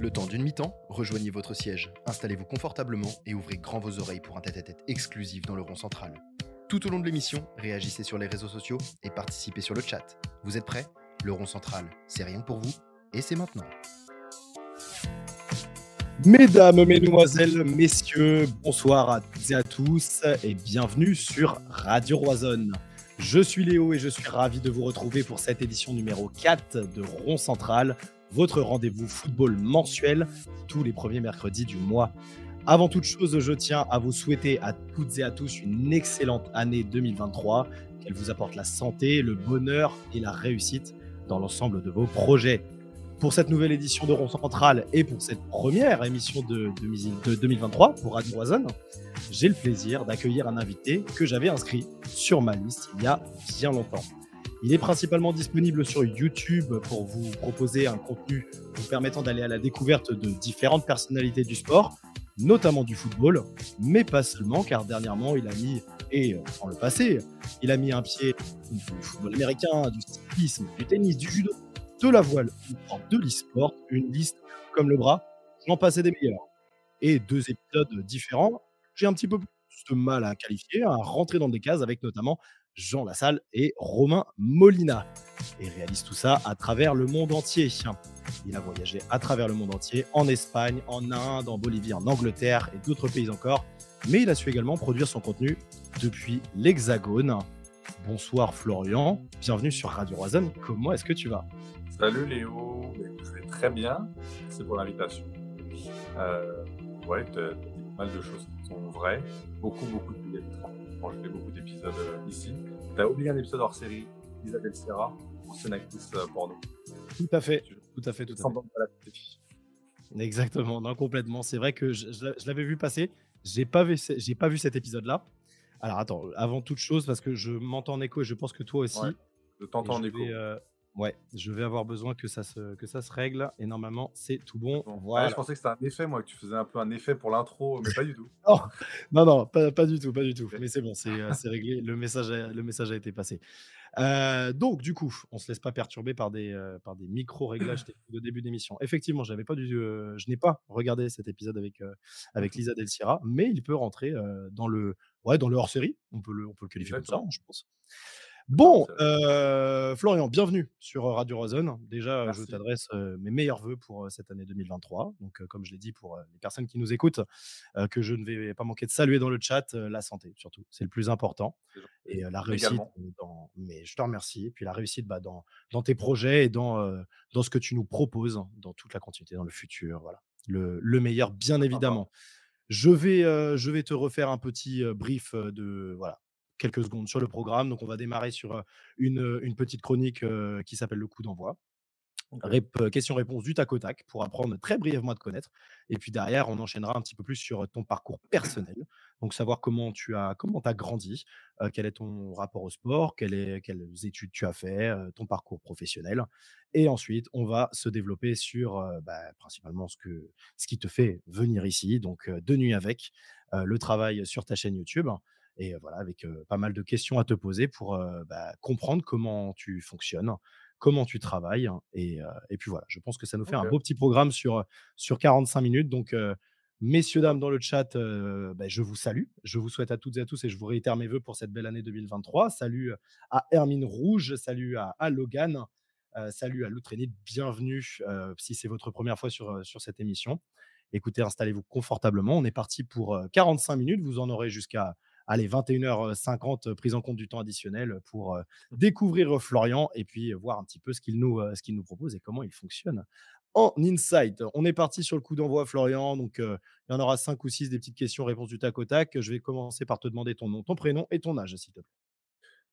Le temps d'une mi-temps, rejoignez votre siège, installez-vous confortablement et ouvrez grand vos oreilles pour un tête-à-tête exclusif dans le rond central. Tout au long de l'émission, réagissez sur les réseaux sociaux et participez sur le chat. Vous êtes prêts? Le rond central, c'est rien que pour vous et c'est maintenant. Mesdames, Mesdemoiselles, Messieurs, bonsoir à toutes et à tous et bienvenue sur Radio Roisonne. Je suis Léo et je suis ravi de vous retrouver pour cette édition numéro 4 de Rond Central, votre rendez-vous football mensuel tous les premiers mercredis du mois. Avant toute chose, je tiens à vous souhaiter à toutes et à tous une excellente année 2023, qu'elle vous apporte la santé, le bonheur et la réussite dans l'ensemble de vos projets. Pour cette nouvelle édition de Rond Central et pour cette première émission de, 2023 pour Radio j'ai le plaisir d'accueillir un invité que j'avais inscrit sur ma liste il y a bien longtemps. Il est principalement disponible sur YouTube pour vous proposer un contenu vous permettant d'aller à la découverte de différentes personnalités du sport, notamment du football, mais pas seulement, car dernièrement, il a mis, et en le passé, il a mis un pied du football américain, du cyclisme, du tennis, du judo, de la voile de l'e-sport, une liste comme le bras, j'en passais des meilleurs. Et deux épisodes différents, j'ai un petit peu plus de mal à qualifier, à rentrer dans des cases avec notamment Jean Lassalle et Romain Molina. Et réalise tout ça à travers le monde entier. Il a voyagé à travers le monde entier, en Espagne, en Inde, en Bolivie, en Angleterre et d'autres pays encore. Mais il a su également produire son contenu depuis l'Hexagone. Bonsoir Florian, bienvenue sur Radio Roison. Comment est-ce que tu vas? Salut Léo, je vais très bien. Merci pour l'invitation. Euh, ouais, mal de choses qui sont vraies. Beaucoup, beaucoup de Bon, je fais beaucoup d'épisodes euh, ici. Tu as oublié un épisode hors série, Isabelle Serra, ancienne actrice euh, porno. Tout à fait, tout à fait, tout à fait. Exactement, non, complètement. C'est vrai que je, je l'avais vu passer. J'ai pas vu, j'ai pas vu cet épisode-là. Alors attends, avant toute chose, parce que je m'entends en écho et je pense que toi aussi. Ouais, je t'entends en écho. Euh, Ouais, je vais avoir besoin que ça se, que ça se règle et normalement c'est tout bon. voilà. je pensais que c'était un effet, moi, que tu faisais un peu un effet pour l'intro, mais pas du tout. non, non, pas, pas, du tout, pas du tout. Mais c'est bon, c'est euh, réglé. Le message, a, le message a été passé. Euh, donc, du coup, on se laisse pas perturber par des, euh, par des micro-réglages de début d'émission. Effectivement, j'avais pas du, je n'ai pas regardé cet épisode avec, avec Lisa Del Sierra, mais il peut rentrer dans le, ouais, dans le hors-série. On peut le, on peut le qualifier comme ça, je pense. Bon, euh, Florian, bienvenue sur Radio Roison. Déjà, je t'adresse mes meilleurs voeux pour cette année 2023. Donc, comme je l'ai dit pour les personnes qui nous écoutent, que je ne vais pas manquer de saluer dans le chat, la santé surtout, c'est le plus important. Et la réussite, dans... mais je te remercie. Et puis la réussite bah, dans, dans tes projets et dans, dans ce que tu nous proposes, dans toute la continuité, dans le futur. Voilà, le, le meilleur, bien évidemment. Je vais, je vais te refaire un petit brief de voilà quelques secondes sur le programme. Donc, on va démarrer sur une, une petite chronique qui s'appelle le coup d'envoi. Question-réponse du tac au tac pour apprendre très brièvement à te connaître. Et puis derrière, on enchaînera un petit peu plus sur ton parcours personnel. Donc savoir comment tu as, comment as grandi, quel est ton rapport au sport, quelles études tu as fait, ton parcours professionnel. Et ensuite, on va se développer sur bah, principalement ce, que, ce qui te fait venir ici. Donc de nuit avec le travail sur ta chaîne YouTube et voilà, avec pas mal de questions à te poser pour bah, comprendre comment tu fonctionnes, comment tu travailles. Hein, et, puis voilà, je pense que ça nous fait un beau petit programme sur, sur 45 minutes. Donc, messieurs, dames dans le chat, bah, je vous salue. Je vous souhaite à toutes et à tous et je vous réitère mes voeux pour cette belle année 2023. Salut à Hermine Rouge, salut à, Logan, salut à Loutrénit, bienvenue si c'est votre première fois sur, sur cette émission. Écoutez, installez-vous confortablement. On est parti pour 45 minutes. Vous en aurez jusqu'à allez, 21h50, prise en compte du temps additionnel pour découvrir Florian et puis voir un petit peu ce qu'il nous, ce qu'il nous propose et comment il fonctionne en insight. On est parti sur le coup d'envoi, Florian. Donc, il y en aura cinq ou six des petites questions-réponses du tac au tac. Je vais commencer par te demander ton nom, ton prénom et ton âge, s'il te plaît.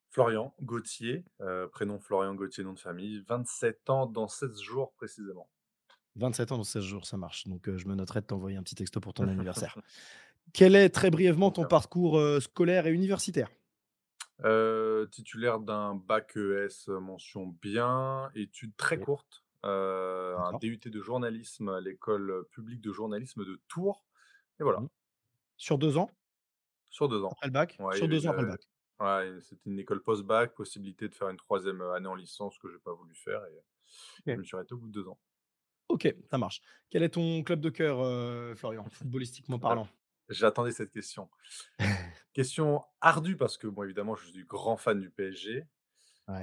Florian Gauthier, prénom Florian Gauthier, nom de famille, 27 ans dans 16 jours précisément. 27 ans dans 16 jours, ça marche. Donc, je me noterai de t'envoyer un petit texto pour ton anniversaire. Quel est très brièvement ton parcours scolaire et universitaire? Titulaire d'un bac ES mention bien, études très courtes, un DUT de journalisme à l'école publique de journalisme de Tours. Et voilà. Mmh. Sur deux ans? Sur deux ans. Après le bac? Sur deux ans après le bac. Ouais, c'était une école post-bac, possibilité de faire une troisième année en licence que je n'ai pas voulu faire et je me suis arrêté au bout de deux ans. OK, ça marche. Quel est ton club de cœur, Florian, footballistiquement Ah, parlant? J'attendais cette question. Question ardue parce que, bon, évidemment, je suis grand fan du PSG.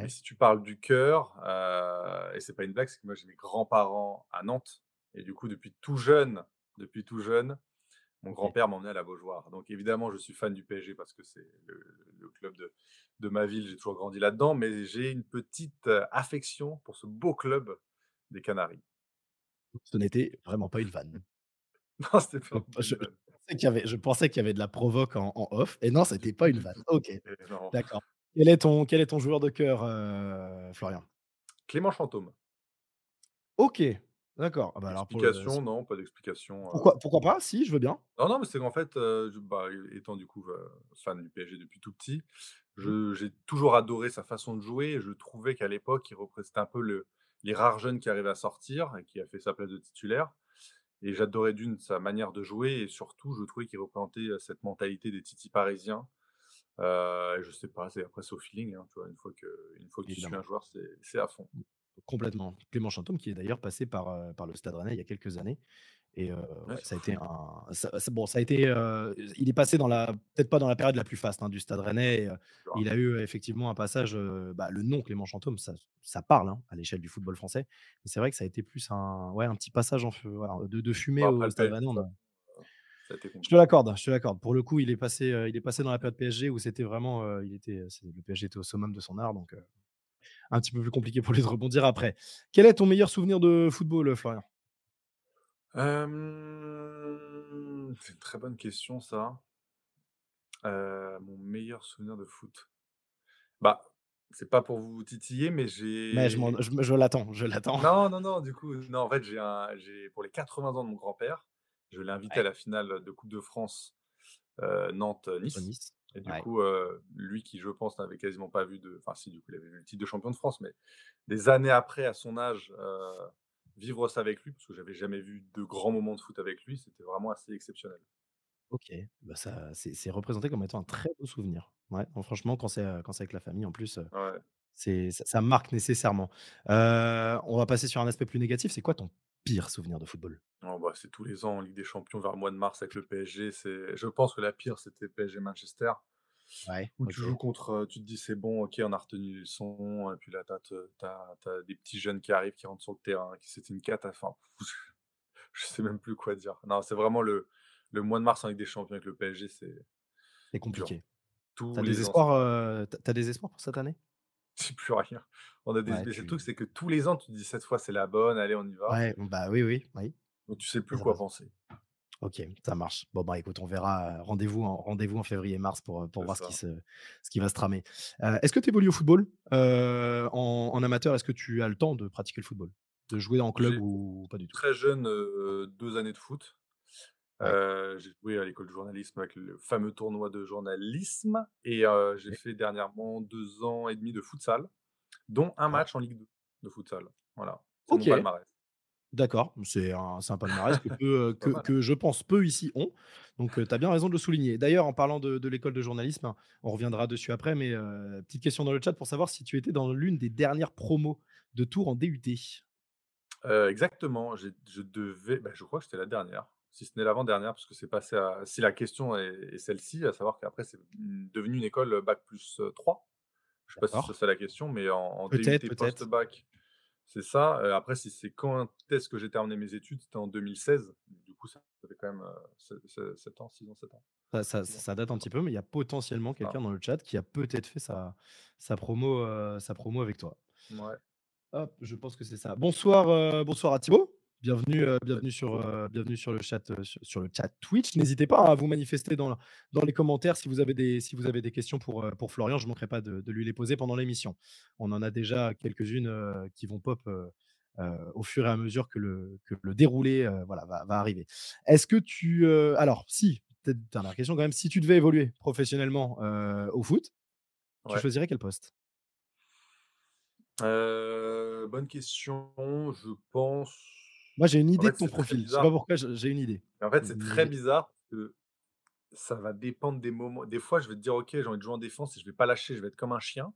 Mais si tu parles du cœur, heu et c'est pas une blague, c'est que moi j'ai mes grands-parents à Nantes et du coup depuis tout jeune depuis tout jeune, mon grand-père m'emmenait à la Beaujoire. Donc évidemment, je suis fan du PSG parce que c'est le le club de de ma ville, j'ai toujours grandi là-dedans, mais j'ai une petite, heu, affection pour ce beau club des Canaries. Ce n'était vraiment pas une vanne. Non, c'était pas je. Pensais qu'il y avait je pensais qu'il y avait de la provoque en en off et non, c'était pas une vanne. OK, d'accord. Quel est ton quel est ton joueur de cœur, heu, Florian? Clément Chantôme. OK, d'accord. Ah bah, le Explication? Non, pas d'explication, heu pourquoi pourquoi pas? Si, je veux bien. Non, non, mais c'est qu'en fait, je bah, étant du coup, heu, fan du PSG depuis tout petit, Mmh. j'ai toujours adoré sa façon de jouer et je trouvais qu'à l'époque, il représentait un peu le les rares jeunes qui arrivaient à sortir et qui a fait sa place de titulaire et j'adorais d'une sa manière de jouer et surtout je trouvais qu'il représentait, cette mentalité des titis parisiens, et je sais pas, c'est après c'est au feeling, hein, tu vois? Une fois que une fois que tu suis un joueur, c'est à fond. Complètement. Clément Chantôme qui est d'ailleurs passé par, par le Stade Rennais il y a quelques années et Ouais, ouais, ça a été un ça bon, ça a été, il est passé dans la peut-être pas dans la période la plus faste, hein, du Stade Rennais et il a eu euh, effectivement un passage, bah, le nom Clément Chantôme, ça ça parle, hein, à l'échelle du football français. Mais c'est vrai que ça a été plus un ouais, un petit passage en feu voilà, de de fumée Bah, au Stade Rennais, a été je te l'accorde, je te l'accorde. Pour le coup, il est passé, il est passé dans la période PSG où c'était vraiment, il était, le PSG était au summum de son art donc un petit peu plus compliqué pour lui de rebondir après. Quel est ton meilleur souvenir de football, Florian? Hem, c'est une très bonne question ça. Heu, mon meilleur souvenir de foot? Bah, c'est pas pour vous titiller, mais Mais je m'en j'ai je me je l'attends, je l'attends. non, non, non, du coup, non, en fait, j'ai un j'ai pour les 80 ans de mon grand-père, je l'ai invité à Ouais, la finale de coupe de France, heu, Nantes-Nice Nice. et du Ouais, coup, heu, lui qui, je pense, n'avait quasiment pas vu de enfin si, du coup, il avait vu le titre de champion de France, mais des années après, à son âge, heu, vivre ça avec lui, parce que j'avais jamais vu de grands moments de foot avec lui, c'était vraiment assez exceptionnel. OK. Bah, ça c'est c'est représenté comme étant un très beau souvenir. Ouais, non franchement quand c'est, heu, quand c'est avec la famille en plus, Ouais. c'est ça ça marque nécessairement. Heu, on va passer sur un aspect plus négatif. C'est quoi ton pire souvenir de football? Oh bah, c'est tous les ans en Ligue des Champions vers le mois de mars avec le PSG. C'est je pense que la pire, c'était PSG-Manchester, Ouais, où tu joues contre, tu te dis: «C'est bon, OK, on a retenu les leçons» et puis là, tu as des petits jeunes qui arrivent, qui rentrent sur le terrain, qui c'était une cata enfin, je sais même plus quoi dire. Non, c'est vraiment le le mois de mars Ligue des Champions avec le PSG, c'est compliqué. Tu Tous as des les espoirs, as des espoirs pour cette année? C'est plus rien. On a des Ouais, mais c'est le truc, tu c'est que tous les ans, tu te dis: «Cette fois, c'est la bonne, allez, on y va», ouais, bah, oui, oui, oui. donc tu sais plus quoi penser. OK, ça marche. Bon, bah, écoute, on verra, rendez-vous en rendez-vous en février-mars pour, pour voir ce qui se ce qui va se tramer. Est-ce que tu évolues au football? En en amateur, est-ce que tu as le temps de pratiquer le football? De jouer en club ou pas du tout? très jeune, heu, 2 années de foot. Ouais, j'ai joué à l'école de journalisme avec le fameux tournoi de journalisme et j'ai fait dernièrement 2 ans et demi de futsal, dont un d'accord. match en Ligue 2 de futsal. Voilà, mon OK, palmarès. D'accord, c'est un un palmarès que peu, pas que hein? je pense peu ici ont, donc tu as bien raison de le souligner. D'ailleurs, en parlant de de l'école de journalisme, on reviendra dessus après, mais petite question dans le chat pour savoir si tu étais dans l'une des dernières promos de Tours en DUT? Exactement, je devais bah, je crois que c'était la dernière, si ce n'est l'avant-dernière, parce que c'est passé à si la question est est celle-ci, à savoir qu'après c'est, devenu une école, bac+3. Je sais pas si c'est ça la question, mais en en DUT post-bac C'est ça, après si c'est quand est-ce que j'ai terminé mes études, c'était en 2016. Du coup, ça fait quand même, se 7 ans, 6 ans, 7 ans. Ça ça 6 ans, ça date un 7 petit peu, mais il y a potentiellement Ah, quelqu'un dans le chat qui a peut-être fait sa sa promo, sa promo avec toi. mouais, Hop, je pense que c'est ça. Bonsoir, bonsoir à Thibaut. Bienvenue, bienvenue sur, bienvenue le chat, heu, sur sur le chat Twitch. N'hésitez pas à vous manifester dans dans les commentaires si vous avez des si vous avez des questions pour, heu, pour Florian. Je ne manquerai pas de de lui les poser pendant l'émission. On en a déjà quelques-unes, heu, qui vont pop, heu, au fur et à mesure que le que le déroulé, voilà, va va arriver. Est-ce que tu, alors si, peut-être dernière question quand même, si tu devais évoluer professionnellement, au foot, tu choisirais quel poste? Bonne question, je pense Moi, j'ai une en idée de ton profil. Je sais pas pourquoi, j'ai une idée. Mais en fait, c'est très bizarre parce que ça va dépendre des moments. Des fois, je vais te dire: «OK, j'ai envie de jouer en défense» et je vais pas lâcher, je vais être comme un chien.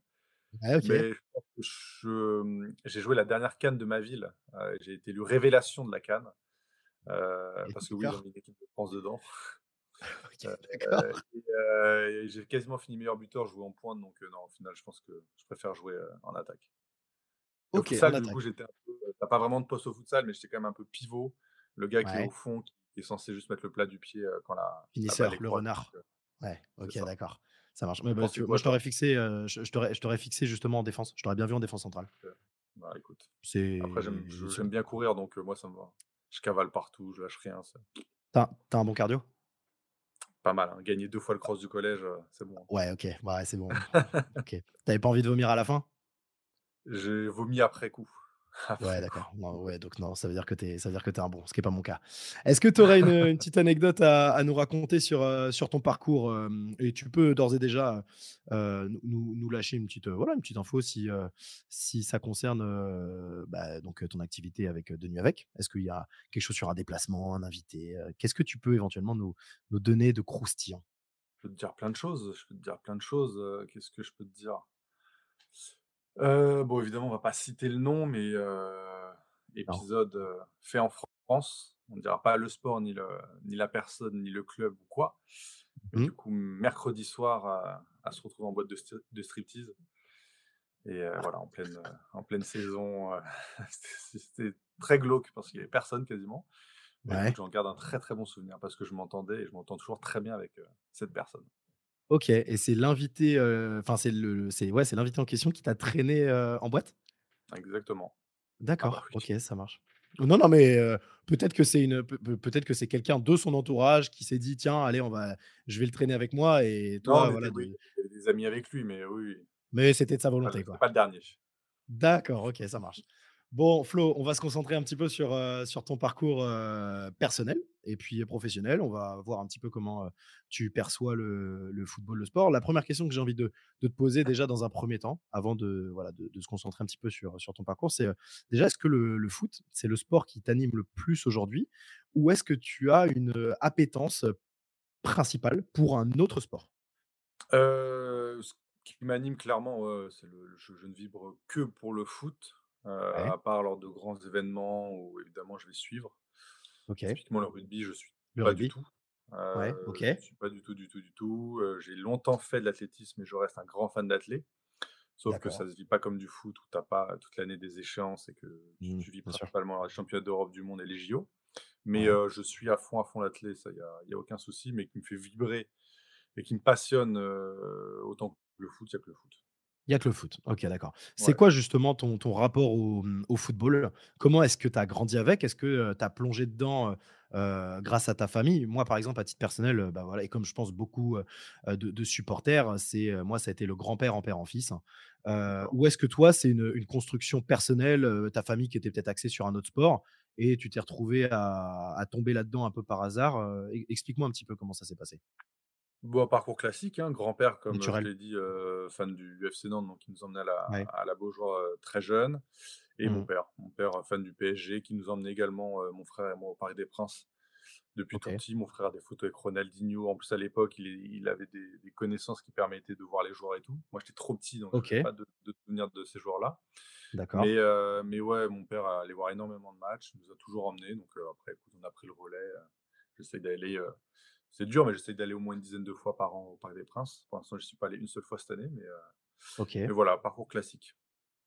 Ouais, OK. Mais je j'ai joué la dernière CAN de ma ville. Heu, j'ai été élu révélation de la CAN, heu, Et parce que oui, d'accord. mis l'équipe de France dedans. OK, et heu et j'ai quasiment fini meilleur buteur, joué en pointe, donc non, au final, je pense que je préfère jouer, en attaque. Et au OK, en du coup, j'étais un peu, tu pas vraiment de poste au futsal, mais j'étais quand même un peu pivot, le gars qui est au fond, qui est censé juste mettre le plat du pied, heu, quand la Finisseur, le renard. heu, Ouais, OK, d'accord. Ça marche. Mais bah, tu moi, je t'aurais fixé, heu, je je t'aurais je t'aurais fixé justement en défense. Je t'aurais bien vu en défense centrale. Bah, écoute, après j'aime bien courir, donc heu, moi ça me va. Je cavale partout, je lâche rien, c'est tu as tu as un bon cardio? pas mal, hein. Gagner 2 fois le cross du collège, c'est bon, Ouais, OK. Ouais, c'est bon. hein. OK. Tu avais pas envie de vomir à la fin? J'ai vomi après coup, Ouais, d'accord. Ouais, donc non, ça veut dire que tu es ça veut dire que es un bon, ce qui est pas mon cas. Est-ce que tu aurais une, une petite anecdote à à nous raconter sur, heu, sur ton parcours? Et tu peux d'ores et déjà, nous nous lâcher une petite, voilà, une petite info si, si ça concerne, bah, donc, ton activité avec, De Nuit Avec? Est-ce qu'il y a quelque chose sur un déplacement, un invité? Qu'est-ce que tu peux éventuellement nous nous donner de croustillant? Je peux te dire plein de choses, je peux te dire plein de choses, qu'est-ce que je peux te dire? Heu, bon, évidemment, on va pas citer le nom, mais heu, Non. épisode, heu, fait en France. On ne dira pas le sport, ni le ni la personne, ni le club ou quoi. Mais Mmh. du coup, mercredi soir, à à se retrouver en boîte de st de striptease et heu, voilà, en pleine, heu, en pleine saison, heu, c'était c'était très glauque parce qu'il y avait personne quasiment. Mais écoute, Ouais. j'en garde un très, très bon souvenir parce que je m'entendais et je m'entends toujours très bien avec, heu, cette personne. OK et c'est l'invité, heu, enfin, c'est le c'est ouais, c'est l'invité en question qui t'a traîné, heu, en boîte? Exactement. Ah bah D'accord, oui. OK, ça marche. Non, non, mais heu, peut-être que c'est une peut peut peut-être que c'est quelqu'un de son entourage qui s'est dit: «Tiens, allez, on va je vais le traîner avec moi» et toi, voilà, oui, de il y avait des amis avec lui, mais oui, mais c'était de sa pas volonté, le quoi. pas le dernier. D'accord, OK, ça marche. Bon, Flo, on va se concentrer un petit peu sur, heu, sur ton parcours, heu, personnel et puis professionnel. On va voir un petit peu comment, heu, tu perçois le football, le sport. La première question que j'ai envie de de te poser déjà dans un premier temps, avant de, voilà, de se concentrer un petit peu sur sur ton parcours, c'est, déjà, est-ce que le foot, c'est le sport qui t'anime le plus aujourd'hui? Ou est-ce que tu as une, appétence, principale pour un autre sport? Ce qui m'anime clairement, c'est le je ne vibre que pour le foot, Ouais, à part lors de grands événements où évidemment je vais suivre. OK. Typiquement le rugby, je suis Le pas du tout. Ouais, Heu, OK. je ne suis pas du tout, du tout, du tout. Heu, j'ai longtemps fait de l'athlétisme et je reste un grand fan d'athlé. Sauf que ça se vit pas comme du foot où tu as pas toute l'année des échéances et que tu Mmh, tu vis principalement les championnats d'Europe, du monde et les JO. Mais Ouais. heu, je suis à fond, à fond l'athlé, ça, il y a y a aucun souci, mais qui me fait vibrer et qui me passionne, heu, autant que le foot, il a que le foot. Il y a que le foot. OK, d'accord. C'est Ouais. quoi justement ton ton rapport au, mmh, au football? Comment est-ce que tu as grandi avec? Est-ce que, tu as plongé dedans, grâce à ta famille? Moi, par exemple, à titre personnel, bah, voilà et comme je pense beaucoup, de de supporters, c'est, moi, ça a été le grand-père en père en fils. Ou est-ce que toi, c'est une, une construction personnelle, ta famille qui était peut-être axée sur un autre sport et tu t'es retrouvé à à tomber là-dedans un peu par hasard? E explique-moi un petit peu comment ça s'est passé? Bon, parcours classique, hein, grand-père, comme, je l'ai dit, fan du FC Nantes, donc il nous emmenait à la Ouais. à la Beaujoire, très jeune et mon Mmh père. Mon père, fan du PSG, qui nous emmenait également, mon frère et moi, au Parc des Princes depuis tout OK. petit. Mon frère a des photos avec Ronaldinho. En plus, à l'époque, il il avait des des connaissances qui permettaient de voir les joueurs et tout. Moi, j'étais trop petit, donc je n'avais OK. pas de de souvenirs de ces joueurs-là. Mais D'accord. heu, mais ouais, mon père allait voir énormément de matchs, il nous a toujours emmenés, donc après écoute, on a pris le relais, j'essaie d'aller, c'est dur, mais j'essaie d'aller au moins une dizaine de fois par an au Parc des Princes. Pour l'instant, je suis pas allé une seule fois cette année, mais mais voilà, parcours classique.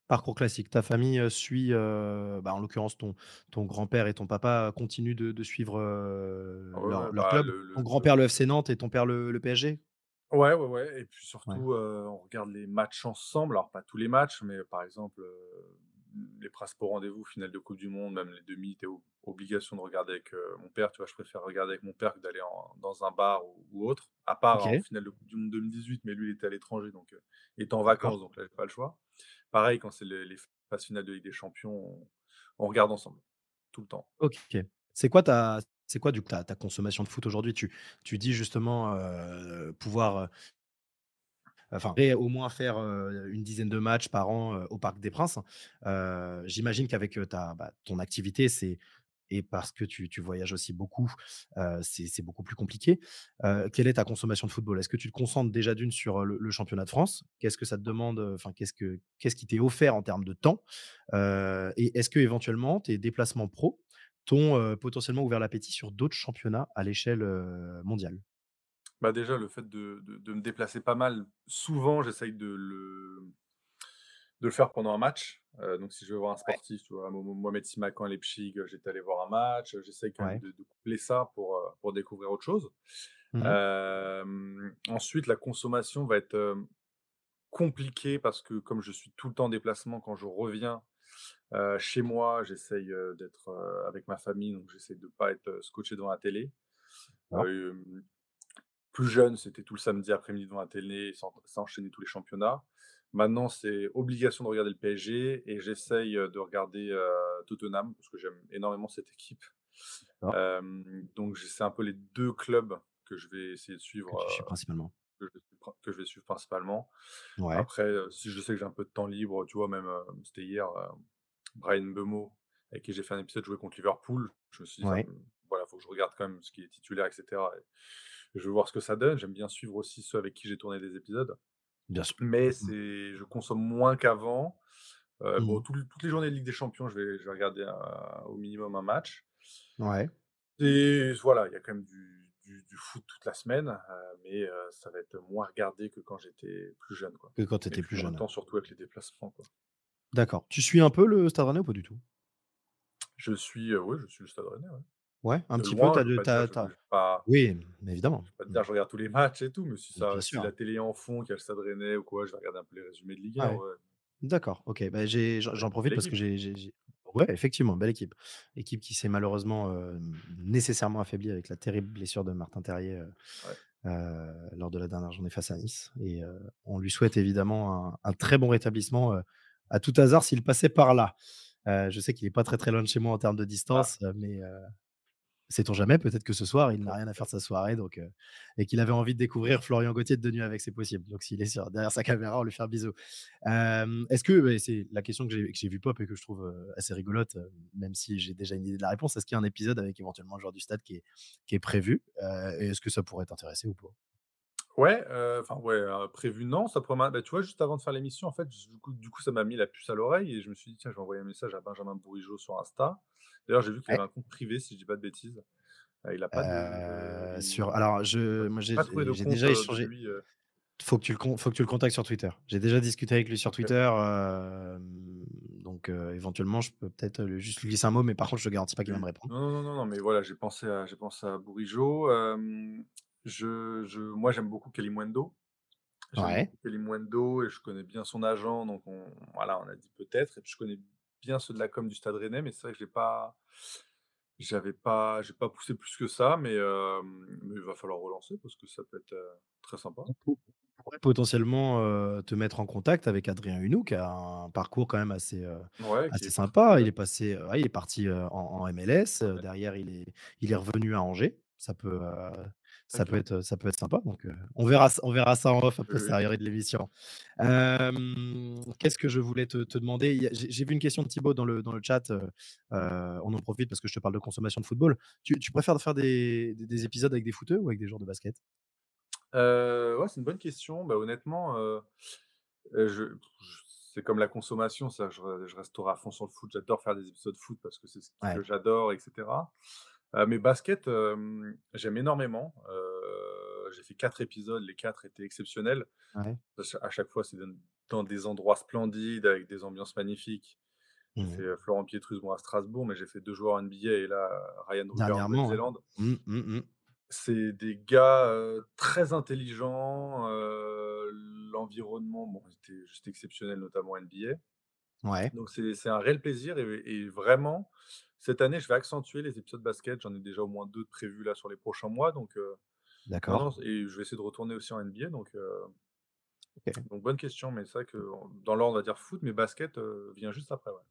Parcours classique. Ta famille, heu, suit, heu, bah, en l'occurrence ton ton grand-père et ton papa continuent de de suivre, Ah ouais, leur bah, club? le Ton grand-père le FC Nantes et ton père le le PSG? ouais, ouais, ouais et puis surtout, on regarde les matchs ensemble. Alors pas tous les matchs, mais par exemple, les principaux rendez-vous, finale de coupe du monde, même les demi, tu obligation de regarder avec, heu, mon père, tu vois? Je préfère regarder avec mon père que d'aller en dans un bar ou ou autre, à part en OK, finale de coupe du monde 2018, mais lui, il était à l'étranger, donc il était en vacances, donc là, pas le choix. Pareil, quand c'est les les phases finales de Ligue des champions, on on regarde ensemble, tout le temps. OK. C'est quoi ta c'est quoi du coup ta ta consommation de foot aujourd'hui? Tu tu dis justement, heu, pouvoir, enfin au moins faire, une dizaine de matchs par an, au Parc des Princes. Heu, j'imagine qu'avec, ta bah, ton activité, c'est et parce que tu, tu voyages aussi beaucoup, c'est beaucoup plus compliqué. quelle est ta consommation de football? Est-ce que tu te concentres déjà d'une sur le, championnat de France? Qu'est-ce que ça te demande Enfin, qu'est-ce que qu'est-ce qui t'est offert en termes de temps? Et est-ce que éventuellement tes déplacements pro t'ont potentiellement ouvert l'appétit sur d'autres championnats à l'échelle mondiale? Bah déjà, le fait de, de, me déplacer pas mal, souvent, j'essaye de le, de le faire pendant un match. donc, si je veux voir un sportif, tu vois, Mohamed Simakan à Leipzig, j'étais allé voir un match. J'essaye quand même de, de, coupler ça pour, pour découvrir autre chose. Mmh ensuite, la consommation va être compliquée parce que, comme je suis tout le temps en déplacement, quand je reviens chez moi, j'essaye d'être avec ma famille, donc j'essaye de ne pas être scotché devant la télé plus jeune, c'était tout le samedi après-midi devant la télé, s'enchaîner tous les championnats. Maintenant, c'est obligation de regarder le PSG et j'essaye de regarder Tottenham parce que j'aime énormément cette équipe. donc, c'est un peu les deux clubs que je vais essayer de suivre. principalement. Que je, vais, suivre principalement. Après, si je sais que j'ai un peu de temps libre, tu vois, même c'était hier, Brian Bemo, avec qui j'ai fait un épisode joué contre Liverpool. Je me suis dit, voilà, il faut que je regarde quand même ce qui est titulaire, etc je veux voir ce que ça donne. J'aime bien suivre aussi ceux avec qui j'ai tourné des épisodes. Bien sûr. Mais mmh. c'est, je consomme moins qu'avant. Euh, bon, mmh. toutes les journées de Ligue des Champions, je vais, je vais regarder au minimum un match. Ouais. Et voilà, il y a quand même du, du, foot toute la semaine, euh, mais euh, ça va être moins regardé que quand j'étais plus jeune. Quoi. Que quand tu étais plus jeune. Temps, surtout avec les déplacements. D'accord. Tu suis un peu le Stade Rennais ou pas du tout? Je suis, oui, je suis le Stade Rennais. Ouais. Ouais, un petit peu, Oui, mais évidemment. Je vais pas te dire, je regarde tous les matchs et tout, mais si, ça, si la télé en fond, qu'il y a le Stade Rennais ou quoi, je vais regarder un peu les résumés de Ligue 1. D'accord, ok. Bah, j'en profite parce que j'ai. Ouais, effectivement, belle équipe. Équipe qui s'est malheureusement nécessairement affaiblie avec la terrible blessure de Martin Terrier lors de la dernière journée face à Nice. Et on lui souhaite évidemment un, un très bon rétablissement à tout hasard s'il passait par là. je sais qu'il n'est pas très très loin de chez moi en termes de ah. distance, mais sait-on jamais, peut-être que ce soir, il n'a rien à faire de sa soirée donc, et qu'il avait envie de découvrir Florian Gauthier de nuit avec, c'est possible. Donc, s'il est sur, derrière sa caméra, on lui fait un bisou. est-ce que, c'est la question que j'ai, vue pop et que je trouve assez rigolote, même si j'ai déjà une idée de la réponse, est-ce qu'il y a un épisode avec éventuellement le joueur du stade qui est, qui est prévu et Est-ce que ça pourrait t'intéresser ou pas? Ouais, enfin ouais, prévu non, ça pourrait bah, tu vois, juste avant de faire l'émission, en fait, du coup, du coup ça m'a mis la puce à l'oreille et je me suis dit, tiens, je vais envoyer un message à Benjamin Bourigeau sur Insta. D'ailleurs, j'ai vu qu'il avait un compte privé, si je dis pas de bêtises. il a pas de, sur, alors, je, moi, j'ai, déjà échangé. Faut que, tu le, faut que tu le contactes sur Twitter. J'ai déjà discuté avec lui sur Twitter. donc, éventuellement, je peux peut-être juste lui glisser un mot, mais par contre, je ne garantis pas qu'il va me répondre. Non, non, non, non, mais voilà, j'ai pensé à, j'ai pensé à Bourigeau. Je, je, moi, j'aime beaucoup Kalimwendo. J'aime ouais. Kalimwendo et je connais bien son agent, donc on, voilà, on a dit peut-être. Et puis, je connais bien ceux de la com du Stade Rennais, mais c'est vrai que j'ai pas, j'avais pas, j'ai pas poussé plus que ça, mais, mais, il va falloir relancer parce que ça peut être très sympa. On pourrait potentiellement te mettre en contact avec Adrien Hunou, qui a un parcours quand même assez, assez sympa. Il est passé, il est parti en, MLS. Derrière, il est, il est revenu à Angers. Ça peut, ça peut être, ça peut être sympa. Donc, on verra, on verra ça en off après oui. de l'émission. Qu'est-ce que je voulais te, demander? J'ai vu une question de Thibaut dans le, dans le chat. on en profite parce que je te parle de consommation de football. Tu, préfères faire des, des, épisodes avec des footeux ou avec des joueurs de basket? Ouais, c'est une bonne question. Bah, honnêtement, je, c'est comme la consommation. Ça, je, je resterai à fond sur le foot. J'adore faire des épisodes de foot parce que c'est ce que j'adore, etc. Euh, mais basket, j'aime énormément. j'ai fait quatre épisodes, les quatre étaient exceptionnels. À chaque fois, c'est dans des endroits splendides, avec des ambiances magnifiques. J'ai mmh fait Florent Pietrus à Strasbourg, mais j'ai fait deux joueurs NBA et là, Ryan Hoover en Nouvelle-Zélande. Mmh, mmh, c'est des gars très intelligents. L'environnement, bon, c'était juste exceptionnel, notamment NBA. Ouais. Donc c'est un réel plaisir et, et, vraiment, cette année, je vais accentuer les épisodes basket. J'en ai déjà au moins deux de prévus là sur les prochains mois. Donc, D'accord. Et je vais essayer de retourner aussi en NBA. Donc, donc bonne question. Mais c'est vrai que dans l'ordre, on va dire foot, mais basket vient juste après. Ouais.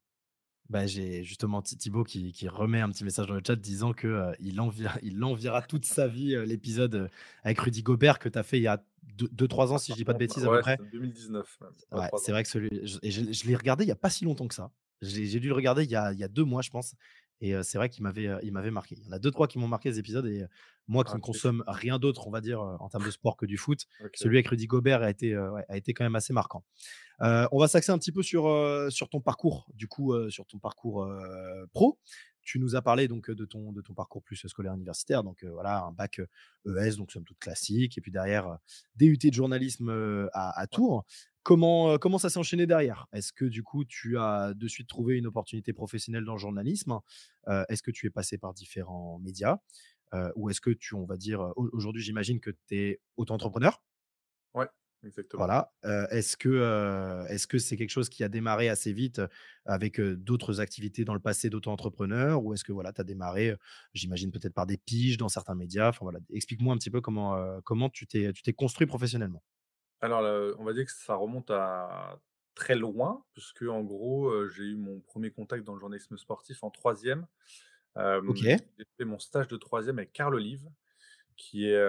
Bah, j'ai justement Thibaut qui, qui, remet un petit message dans le chat disant qu'il il, enviera, il enviera toute sa vie l'épisode avec Rudy Gobert que tu as fait il y a 2-3 ans, si je dis pas de bêtises à peu près. 2019. Ouais, c'est vrai que celui, je, je l'ai regardé il n'y a pas si longtemps que ça. J'ai dû le regarder il y, a, il y a deux mois, je pense. Et c'est vrai qu'il m'avait, il m'avait marqué. Il y en a deux trois qui m'ont marqué ces épisodes et moi qui ne consomme rien d'autre, on va dire, en termes de sport que du foot, celui avec Rudy Gobert a été, a été quand même assez marquant. on va s'axer un petit peu sur, sur ton parcours, du coup, sur ton parcours pro. Tu nous as parlé donc de ton, de ton parcours plus scolaire universitaire, donc voilà, un bac ES, donc somme toute classique, et puis derrière DUT de journalisme à, Tours. Comment, comment ça s'est enchaîné derrière? Est-ce que du coup tu as de suite trouvé une opportunité professionnelle dans le journalisme Est-ce que tu es passé par différents médias Ou est-ce que tu, on va dire, aujourd'hui j'imagine que tu es auto-entrepreneur? Exactement. Voilà. est-ce que est-ce que c'est quelque chose qui a démarré assez vite avec d'autres activités dans le passé d'auto-entrepreneur ou est-ce que voilà, tu as démarré, j'imagine peut-être par des piges dans certains médias? Enfin voilà, explique-moi un petit peu comment, comment tu t'es tu t'es construit professionnellement. Alors, on va dire que ça remonte à très loin, puisque en gros, j'ai eu mon premier contact dans le journalisme sportif en troisième. OK. j'ai fait mon stage de troisième avec Carl Olive qui est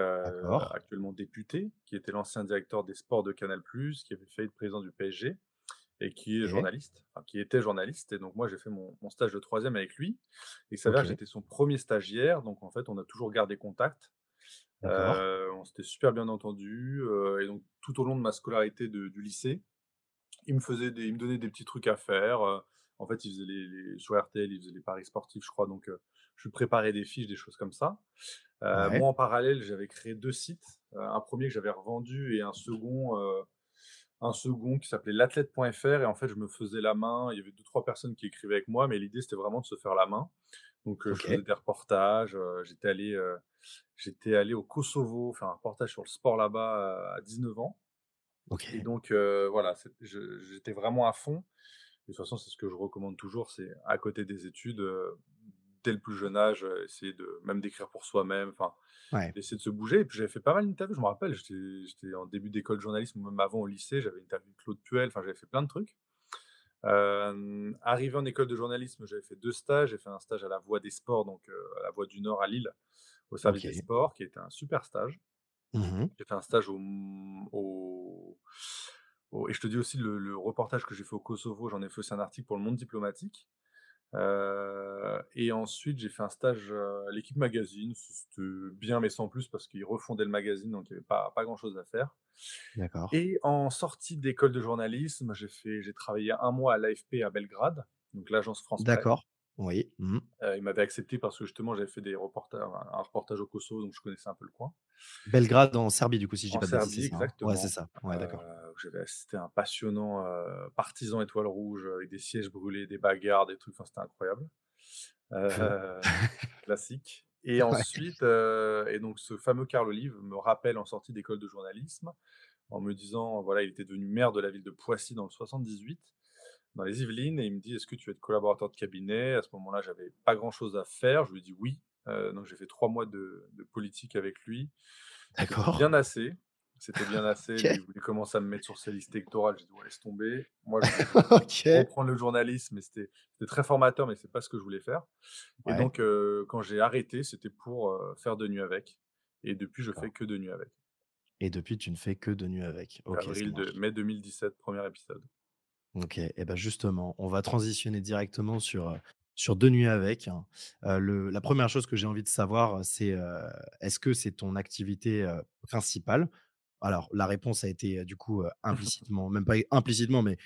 actuellement député, qui était l'ancien directeur des sports de Canal+, qui avait fait être président du PSG et qui est journaliste, enfin, qui était journaliste. Et donc moi, j'ai fait mon, stage de troisième avec lui. Et ça s'avère que j'étais son premier stagiaire, donc en fait, on a toujours gardé contact. on s'était super bien entendu. et donc tout au long de ma scolarité du lycée, il me faisait des, il me donnait des petits trucs à faire. en fait, il faisait les, les, sur RTL, il faisait les paris sportifs, je crois. Donc je préparais des fiches, des choses comme ça. Moi, en parallèle, j'avais créé deux sites. un premier que j'avais revendu et un second, un second qui s'appelait l'athlète.fr. Et en fait, je me faisais la main. Il y avait deux, trois personnes qui écrivaient avec moi, mais l'idée, c'était vraiment de se faire la main. Donc, je faisais des reportages. j'étais allé, j'étais allé au Kosovo faire un reportage sur le sport là-bas à 19 ans. Et donc, voilà, j'étais vraiment à fond. de toute façon, c'est ce que je recommande toujours, c'est à côté des études, dès le plus jeune âge, essayer de même d'écrire pour soi-même, enfin, essayer de se bouger. Et puis j'avais fait pas mal d'interviews, je me rappelle, j'étais en début d'école de journalisme, même avant au lycée, j'avais interviewé Claude Puel, enfin j'avais fait plein de trucs. arrivé en école de journalisme, j'avais fait deux stages. J'ai fait un stage à la Voix des Sports, donc à la Voix du Nord à Lille, au service des sports, qui était un super stage. Mmh j'ai fait un stage au, et je te dis aussi le, le reportage que j'ai fait au Kosovo, j'en ai fait aussi un article pour le Monde diplomatique et ensuite, j'ai fait un stage à l'équipe magazine. C'était bien, mais sans plus, parce qu'ils refondaient le magazine, donc il n'y avait pas, pas grand-chose à faire. D'accord. Et en sortie d'école de journalisme, j'ai fait, j'ai travaillé un mois à l'AFP à Belgrade, donc l'agence France D'accord. Oui. Mmh. il m'avait accepté parce que justement, j'avais fait des reportages, un reportage au Kosovo, donc je connaissais un peu le coin. Belgrade en Serbie, du coup, si je dis pas de Serbie, hein. exactement. Ouais, c'est ça. Ouais, d'accord. j'avais assisté à un passionnant partisan étoile rouge avec des sièges brûlés, des bagarres, des trucs. Enfin, c'était incroyable. classique. Et ensuite, et donc ce fameux Carl Olive me rappelle en sortie d'école de journalisme en me disant, voilà, il était devenu maire de la ville de Poissy dans le 78 dans les Yvelines et il me dit Est-ce que tu veux être collaborateur de cabinet? À ce moment-là, j'avais pas grand-chose à faire. Je lui dis oui. Euh, donc j'ai fait trois mois de, politique avec lui. D'accord. Bien assez. C'était bien assez. Il voulait commencer à me mettre sur ses listes électorales. J'ai dit ouais, laisse tomber. Moi, je voulais reprendre le journalisme, mais c'était très formateur, mais c'est pas ce que je voulais faire. Et donc, euh, quand j'ai arrêté, c'était pour euh, faire de nuit avec. Et depuis, je fais que de nuit avec. Et depuis, tu ne fais que de nuit avec. Avril de mai 2017, premier épisode. OK et ben justement, on va transitionner directement sur, sur deux nuits avec, hein. le la première chose que j'ai envie de savoir, c'est, est-ce que c'est ton activité, principale? Alors la réponse a été, du coup, implicitement, même pas implicitement, mais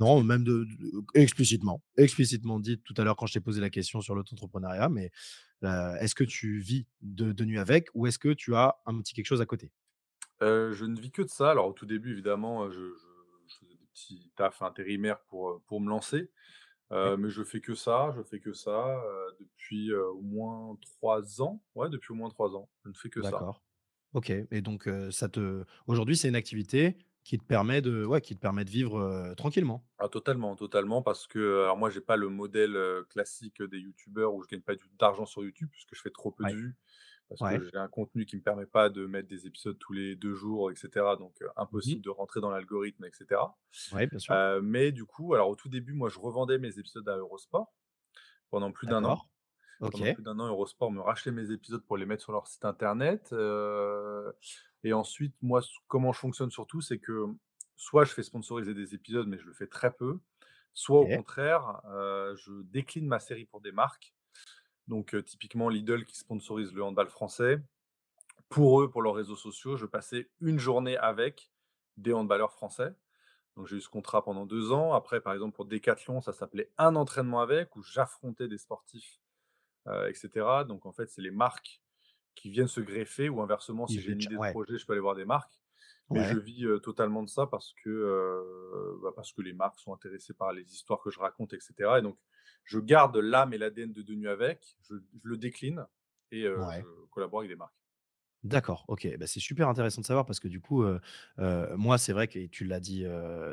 non, même de explicitement explicitement dit tout à l'heure quand je t'ai posé la question sur l'auto-entrepreneuriat, mais, est-ce que tu vis de de nuit avec ou est-ce que tu as un petit quelque chose à côté? je ne vis que de ça. Alors au tout début évidemment, je petit taf intérimaire pour, pour me lancer. mais je fais que ça, je fais que ça depuis au moins trois ans. Ouais, depuis au moins trois ans. Je ne fais que ça. D'accord. Ok. Et donc, ça te. Aujourd'hui, c'est une activité qui te permet de, ouais, qui te permet de vivre tranquillement? Ah, totalement, totalement, parce que alors moi, j'ai pas le modèle classique des youtubeurs où je gagne pas d'argent sur YouTube puisque je fais trop peu de vues parce que j'ai un contenu qui me permet pas de mettre des épisodes tous les deux jours, etc. Donc mmh impossible de rentrer dans l'algorithme, etc. Oui, bien sûr. mais du coup, alors au tout début, moi, je revendais mes épisodes à Eurosport pendant plus d'un an. Pendant plus d'un an, Eurosport me rachetait mes épisodes pour les mettre sur leur site internet. et ensuite, moi, comment je fonctionne surtout, c'est que soit je fais sponsoriser des épisodes, mais je le fais très peu. Soit au contraire, je décline ma série pour des marques Donc, typiquement, Lidl qui sponsorise le handball français. Pour eux, pour leurs réseaux sociaux, je passais une journée avec des handballeurs français. Donc, j'ai eu ce contrat pendant deux ans. Après, par exemple, pour Decathlon, ça s'appelait un entraînement avec, où j'affrontais des sportifs, etc. Donc, en fait, c'est les marques qui viennent se greffer, ou inversement, si j'ai une idée de projet, je peux aller voir des marques. Mais je vis totalement de ça parce que, bah, parce que les marques sont intéressées par les histoires que je raconte, etc. Et donc, je garde l'âme et l'ADN de Denu avec, je, le décline et je collabore avec des marques. D'accord, OK. Bah, c'est super intéressant de savoir parce que du coup, moi, c'est vrai que tu l'as dit,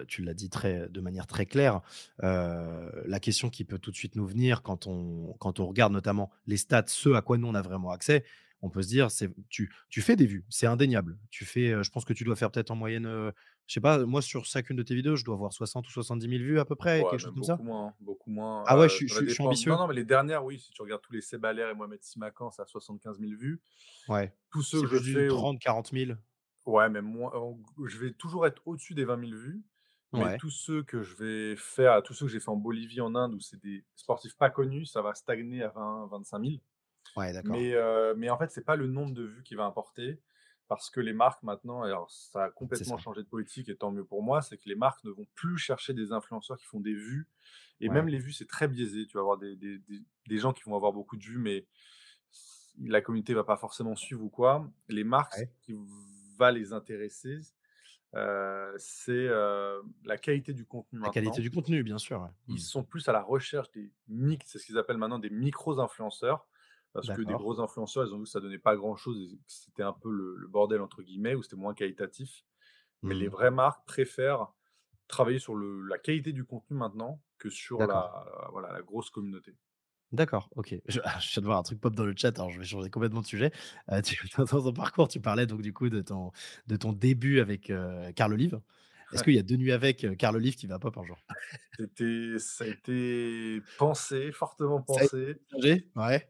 tu l'as dit très de manière très claire, la question qui peut tout de suite nous venir quand on quand on regarde notamment les stats, ce à quoi nous on a vraiment accès, on peut se dire, c'est tu tu fais des vues, c'est indéniable. Tu fais, je pense que tu dois faire peut-être en moyenne, je sais pas, moi sur chacune de tes vidéos, je dois avoir 60 ou 70 000 vues à peu près, quelque chose comme ça? beaucoup moins, beaucoup moins. Ah ouais, je suis ambitieux? Non, non, mais les dernières, oui, si tu regardes tous les Sébalaire et Mohamed Simakan, c'est à 75 000 vues. Ouais. Tous ceux que je fais 30-40 000? Ouais, mais moi, je vais toujours être au-dessus des 20 000 vues. Mais tous ceux que je vais faire, tous ceux que j'ai fait en Bolivie, en Inde, où c'est des sportifs pas connus, ça va stagner à 20-25 000. Ouais, d'accord. Mais, mais en fait, c'est pas le nombre de vues qui va importer. Parce que les marques maintenant, alors ça a complètement changé de politique et tant mieux pour moi, c'est que les marques ne vont plus chercher des influenceurs qui font des vues. Et même les vues, c'est très biaisé. Tu vas avoir des, des, des, gens qui vont avoir beaucoup de vues, mais la communauté va pas forcément suivre ou quoi. Les marques, ce qui va les intéresser, c'est la qualité du contenu. La qualité du contenu, bien sûr. Ils mmh. sont plus à la recherche des mix, c'est ce qu'ils appellent maintenant des micros-influenceurs. Parce que des gros influenceurs, ils ont vu que ça donnait pas grand-chose et que c'était un peu le, bordel, entre guillemets, ou c'était moins qualitatif. Mais les mmh. vraies marques préfèrent travailler sur le, la qualité du contenu maintenant que sur la, voilà, la grosse communauté. D'accord, ok. Je, je, viens de voir un truc pop dans le chat, alors je vais changer complètement de sujet. Euh, tu, dans ton parcours, tu parlais donc du coup de ton, de ton début avec euh, Carl Olive. Est-ce qu'il y a deux nuits avec euh, Carl Olive qui va pop un jour? Ça a été pensé, fortement pensé. ouais.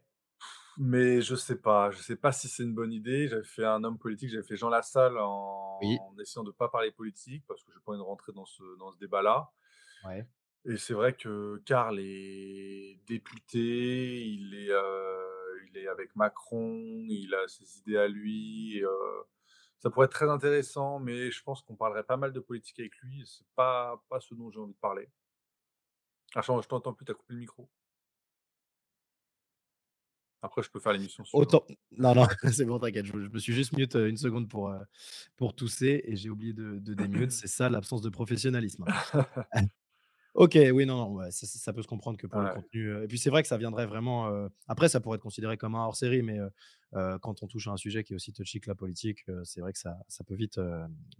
Mais je sais pas, je sais pas si c'est une bonne idée. J'avais fait un homme politique, j'avais fait Jean Lassalle en, en essayant de pas parler politique parce que je pas envie de rentrer dans ce, dans ce débat-là. Ouais. Et c'est vrai que Karl est député, il est, il est avec Macron, il a ses idées à lui. ça pourrait être très intéressant, mais je pense qu'on parlerait pas mal de politique avec lui. C'est pas, pas ce dont j'ai envie de parler. Ah, je t'entends plus, t'as coupé le micro. Après, je peux faire l'émission sur. Autant... Non, non, c'est bon, t'inquiète. Je, me suis juste mute une seconde pour, pour tousser et j'ai oublié de, de démute. c'est ça l'absence de professionnalisme. Ok, oui, non, non ça, peut se comprendre que pour le contenu. et puis c'est vrai que ça viendrait vraiment. après, ça pourrait être considéré comme un hors-série, mais quand on touche à un sujet qui est aussi touchy que la politique, c'est vrai que ça, ça peut vite,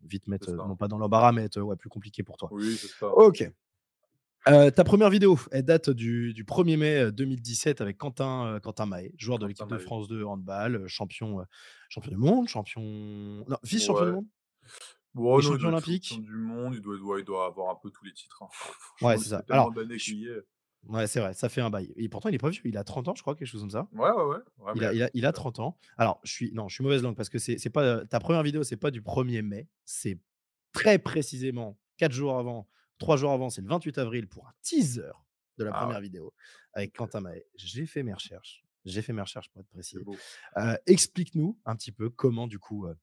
vite mettre, non pas dans l'embarras, mais être ouais, plus compliqué pour toi. Oui, c'est ça. Ok. Ta première vidéo, elle date du, du 1er mai 2017 avec Quentin, Quentin Mahé, joueur de l'équipe de France de handball, champion, champion du monde, champion. Non, vice-champion du monde? Bon, champion olympique. du monde, il doit, il doit avoir un peu tous les titres. Hein. Ouais, c'est ça. Alors, ouais, c'est vrai, ça fait un bail. Et pourtant, il est pas vieux, il a 30 ans, je crois, quelque chose comme ça. Ouais, ouais, ouais. il, a, il, a, il, a, 30 ans. Alors, je suis, non, je suis mauvaise langue parce que c'est pas ta première vidéo, c'est pas du 1er mai, c'est très précisément 4 jours avant, 3 jours avant, c'est le 28 avril pour un teaser de la ah première vidéo avec Quentin Mahé. J'ai fait mes recherches. J'ai fait mes recherches pour être précis. Euh, explique-nous un petit peu comment, du coup, euh,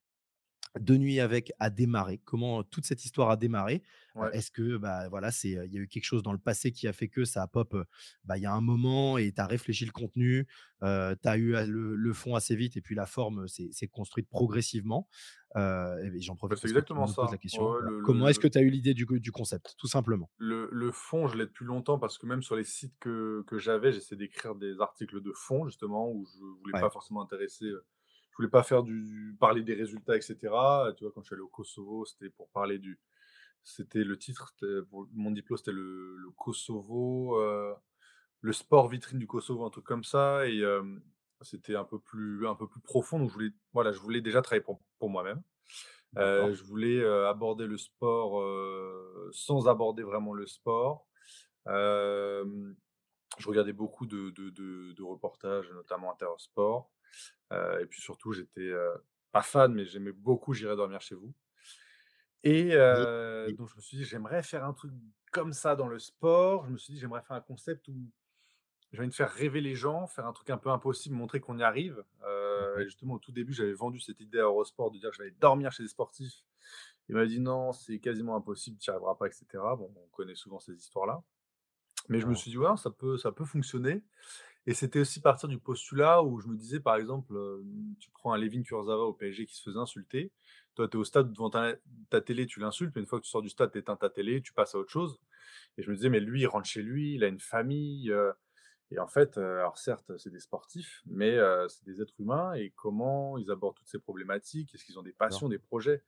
de nuit avec a démarré Comment toute cette histoire a démarré Est-ce que bah voilà, c'est il y a eu quelque chose dans le passé qui a fait que ça a pop bah il y a un moment et tu as réfléchi le contenu, tu as eu le, fond assez vite et puis la forme s'est construite progressivement. J'en profite c'est exactement ça. La question. Comment est-ce que tu as eu l'idée du, du, concept tout simplement le, le, fond, je l'ai depuis longtemps parce que même sur les sites que, que j'avais, j'essaie d'écrire des articles de fond justement où je voulais pas forcément intéresser je voulais pas faire du parler des résultats, etc. Tu vois, quand je suis allé au Kosovo, c'était pour parler du, c'était le titre, pour mon diplôme, c'était le, le, Kosovo, euh, le sport vitrine du Kosovo, un truc comme ça, et euh, c'était un peu plus, un peu plus profond. Donc je voulais, voilà, je voulais déjà travailler pour, pour moi-même. Euh, je voulais aborder le sport sans aborder vraiment le sport. je regardais beaucoup de, de, de, de reportages, notamment Intersport et puis surtout, j'étais pas fan, mais j'aimais beaucoup J'irai dormir chez vous. Et donc, je me suis dit, j'aimerais faire un truc comme ça dans le sport. Je me suis dit, j'aimerais faire un concept où j'ai envie de faire rêver les gens, faire un truc un peu impossible, montrer qu'on y arrive. Euh, et justement, au tout début, j'avais vendu cette idée à Eurosport de dire que je vais dormir chez des sportifs. Il m'a dit non, c'est quasiment impossible, tu n'y arriveras pas, etc. Bon, on connaît souvent ces histoires-là. Mais je me suis dit, ouais, ça peut, ça peut fonctionner. Et c'était aussi partir du postulat où je me disais, par exemple, tu prends un Levin Kurzawa au PSG qui se faisait insulter. Toi, tu es au stade devant ta, télé, tu l'insultes, mais une fois que tu sors du stade, tu éteins ta télé, tu passes à autre chose. Et je me disais, mais lui, il rentre chez lui, il a une famille. Euh, et en fait, euh, alors certes, c'est des sportifs, mais c'est des êtres humains. Et comment ils abordent toutes ces problématiques? Est-ce qu'ils ont des passions, des projets?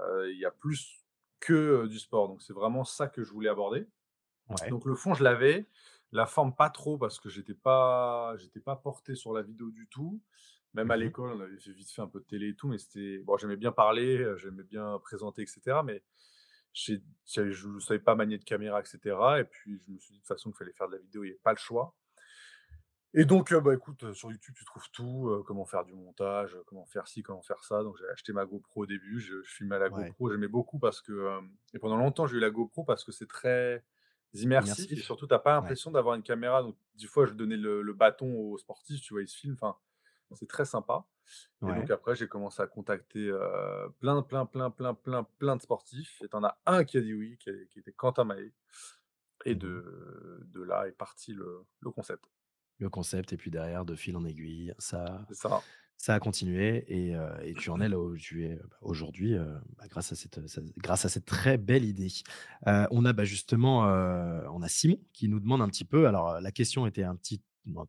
Il y a plus que du sport. Donc, c'est vraiment ça que je voulais aborder. Donc, le fond, je l'avais. La forme, pas trop, parce que j'étais pas, j'étais pas porté sur la vidéo du tout. Même à mmh l'école, on avait fait vite fait un peu de télé et tout, mais c'était. Bon, j'aimais bien parler, j'aimais bien présenter, etc. Mais je ne savais pas manier de caméra, etc. Et puis, je me suis dit de toute façon qu'il fallait faire de la vidéo, il n'y avait pas le choix. Et donc, bah, écoute, sur YouTube, tu trouves tout, comment faire du montage, comment faire ci, comment faire ça. Donc, j'ai acheté ma GoPro au début, je, filmais à la GoPro, j'aimais beaucoup parce que, et pendant longtemps, j'ai eu la GoPro parce que c'est très immersif, et surtout, tu n'as pas l'impression d'avoir une caméra. Donc, des fois, je donnais le, le, bâton aux sportifs, tu vois, ils se filment. Enfin, c'est très sympa. Et donc, après, j'ai commencé à contacter plein, plein, plein, plein, plein, plein de sportifs. Et tu en as un qui a dit oui, qui, était Quentin Maé. Et mmh de, de là est parti le, le concept. Le concept, et puis derrière, de fil en aiguille, ça, ça. ça a continué et, et, tu en es là où tu es bah, aujourd'hui bah, grâce, à cette, grâce à cette très belle idée. on a bah, justement on a Simon qui nous demande un petit peu, alors la question était un petit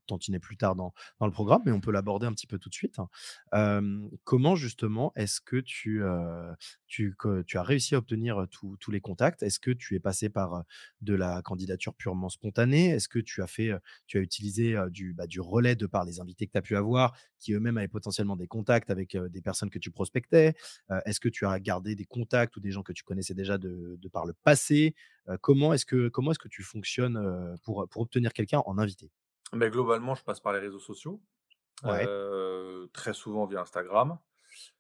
tantinet plus tard dans, dans, le programme, mais on peut l'aborder un petit peu tout de suite. Hein. comment justement est-ce que tu, tu, tu, as réussi à obtenir tous les contacts? Est-ce que tu es passé par de la candidature purement spontanée? Est-ce que tu as fait, tu as utilisé du, bah, du relais de par les invités que tu as pu avoir, qui eux-mêmes avaient potentiellement des contacts avec des personnes que tu prospectais? Est-ce que tu as gardé des contacts ou des gens que tu connaissais déjà de, de par le passé? Comment est-ce que, est-ce que tu fonctionnes pour, pour obtenir quelqu'un en invité? Mais globalement, je passe par les réseaux sociaux, très souvent via Instagram.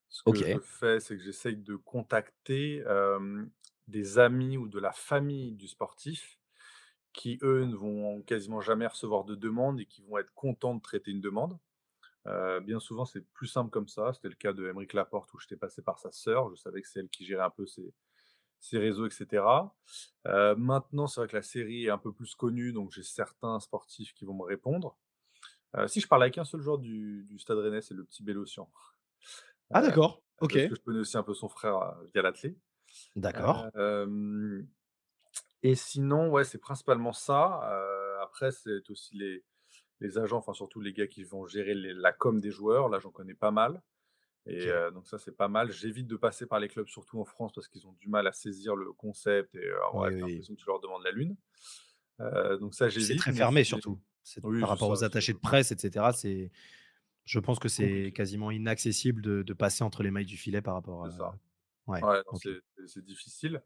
Ce que je fais, c'est que j'essaye de contacter des amis ou de la famille du sportif qui, eux, ne vont quasiment jamais recevoir de demande et qui vont être contents de traiter une demande. bien souvent, c'est plus simple comme ça. C'était le cas de Émeric Laporte où j'étais passé par sa sœur. Je savais que c'est elle qui gérait un peu ses, ses réseaux, etc. Euh, maintenant, c'est vrai que la série est un peu plus connue, donc j'ai certains sportifs qui vont me répondre. Euh, si je parle avec un seul joueur du, Stade Rennais, c'est le petit Bélocian. Ah d'accord, ok. Parce que je connais aussi un peu son frère via l'athlé. D'accord. et sinon, ouais, c'est principalement ça. après, c'est aussi les, les agents, enfin surtout les gars qui vont gérer la com des joueurs. Là, j'en connais pas mal. Et donc ça, c'est pas mal. J'évite de passer par les clubs, surtout en France, parce qu'ils ont du mal à saisir le concept et avoir l'impression que tu leur demandes la lune. donc ça, j'évite. C'est très fermé surtout. par rapport aux attachés de presse, etc. C'est, je pense que c'est quasiment inaccessible de, passer entre les mailles du filet par rapport à. Ça. Ouais. c'est difficile.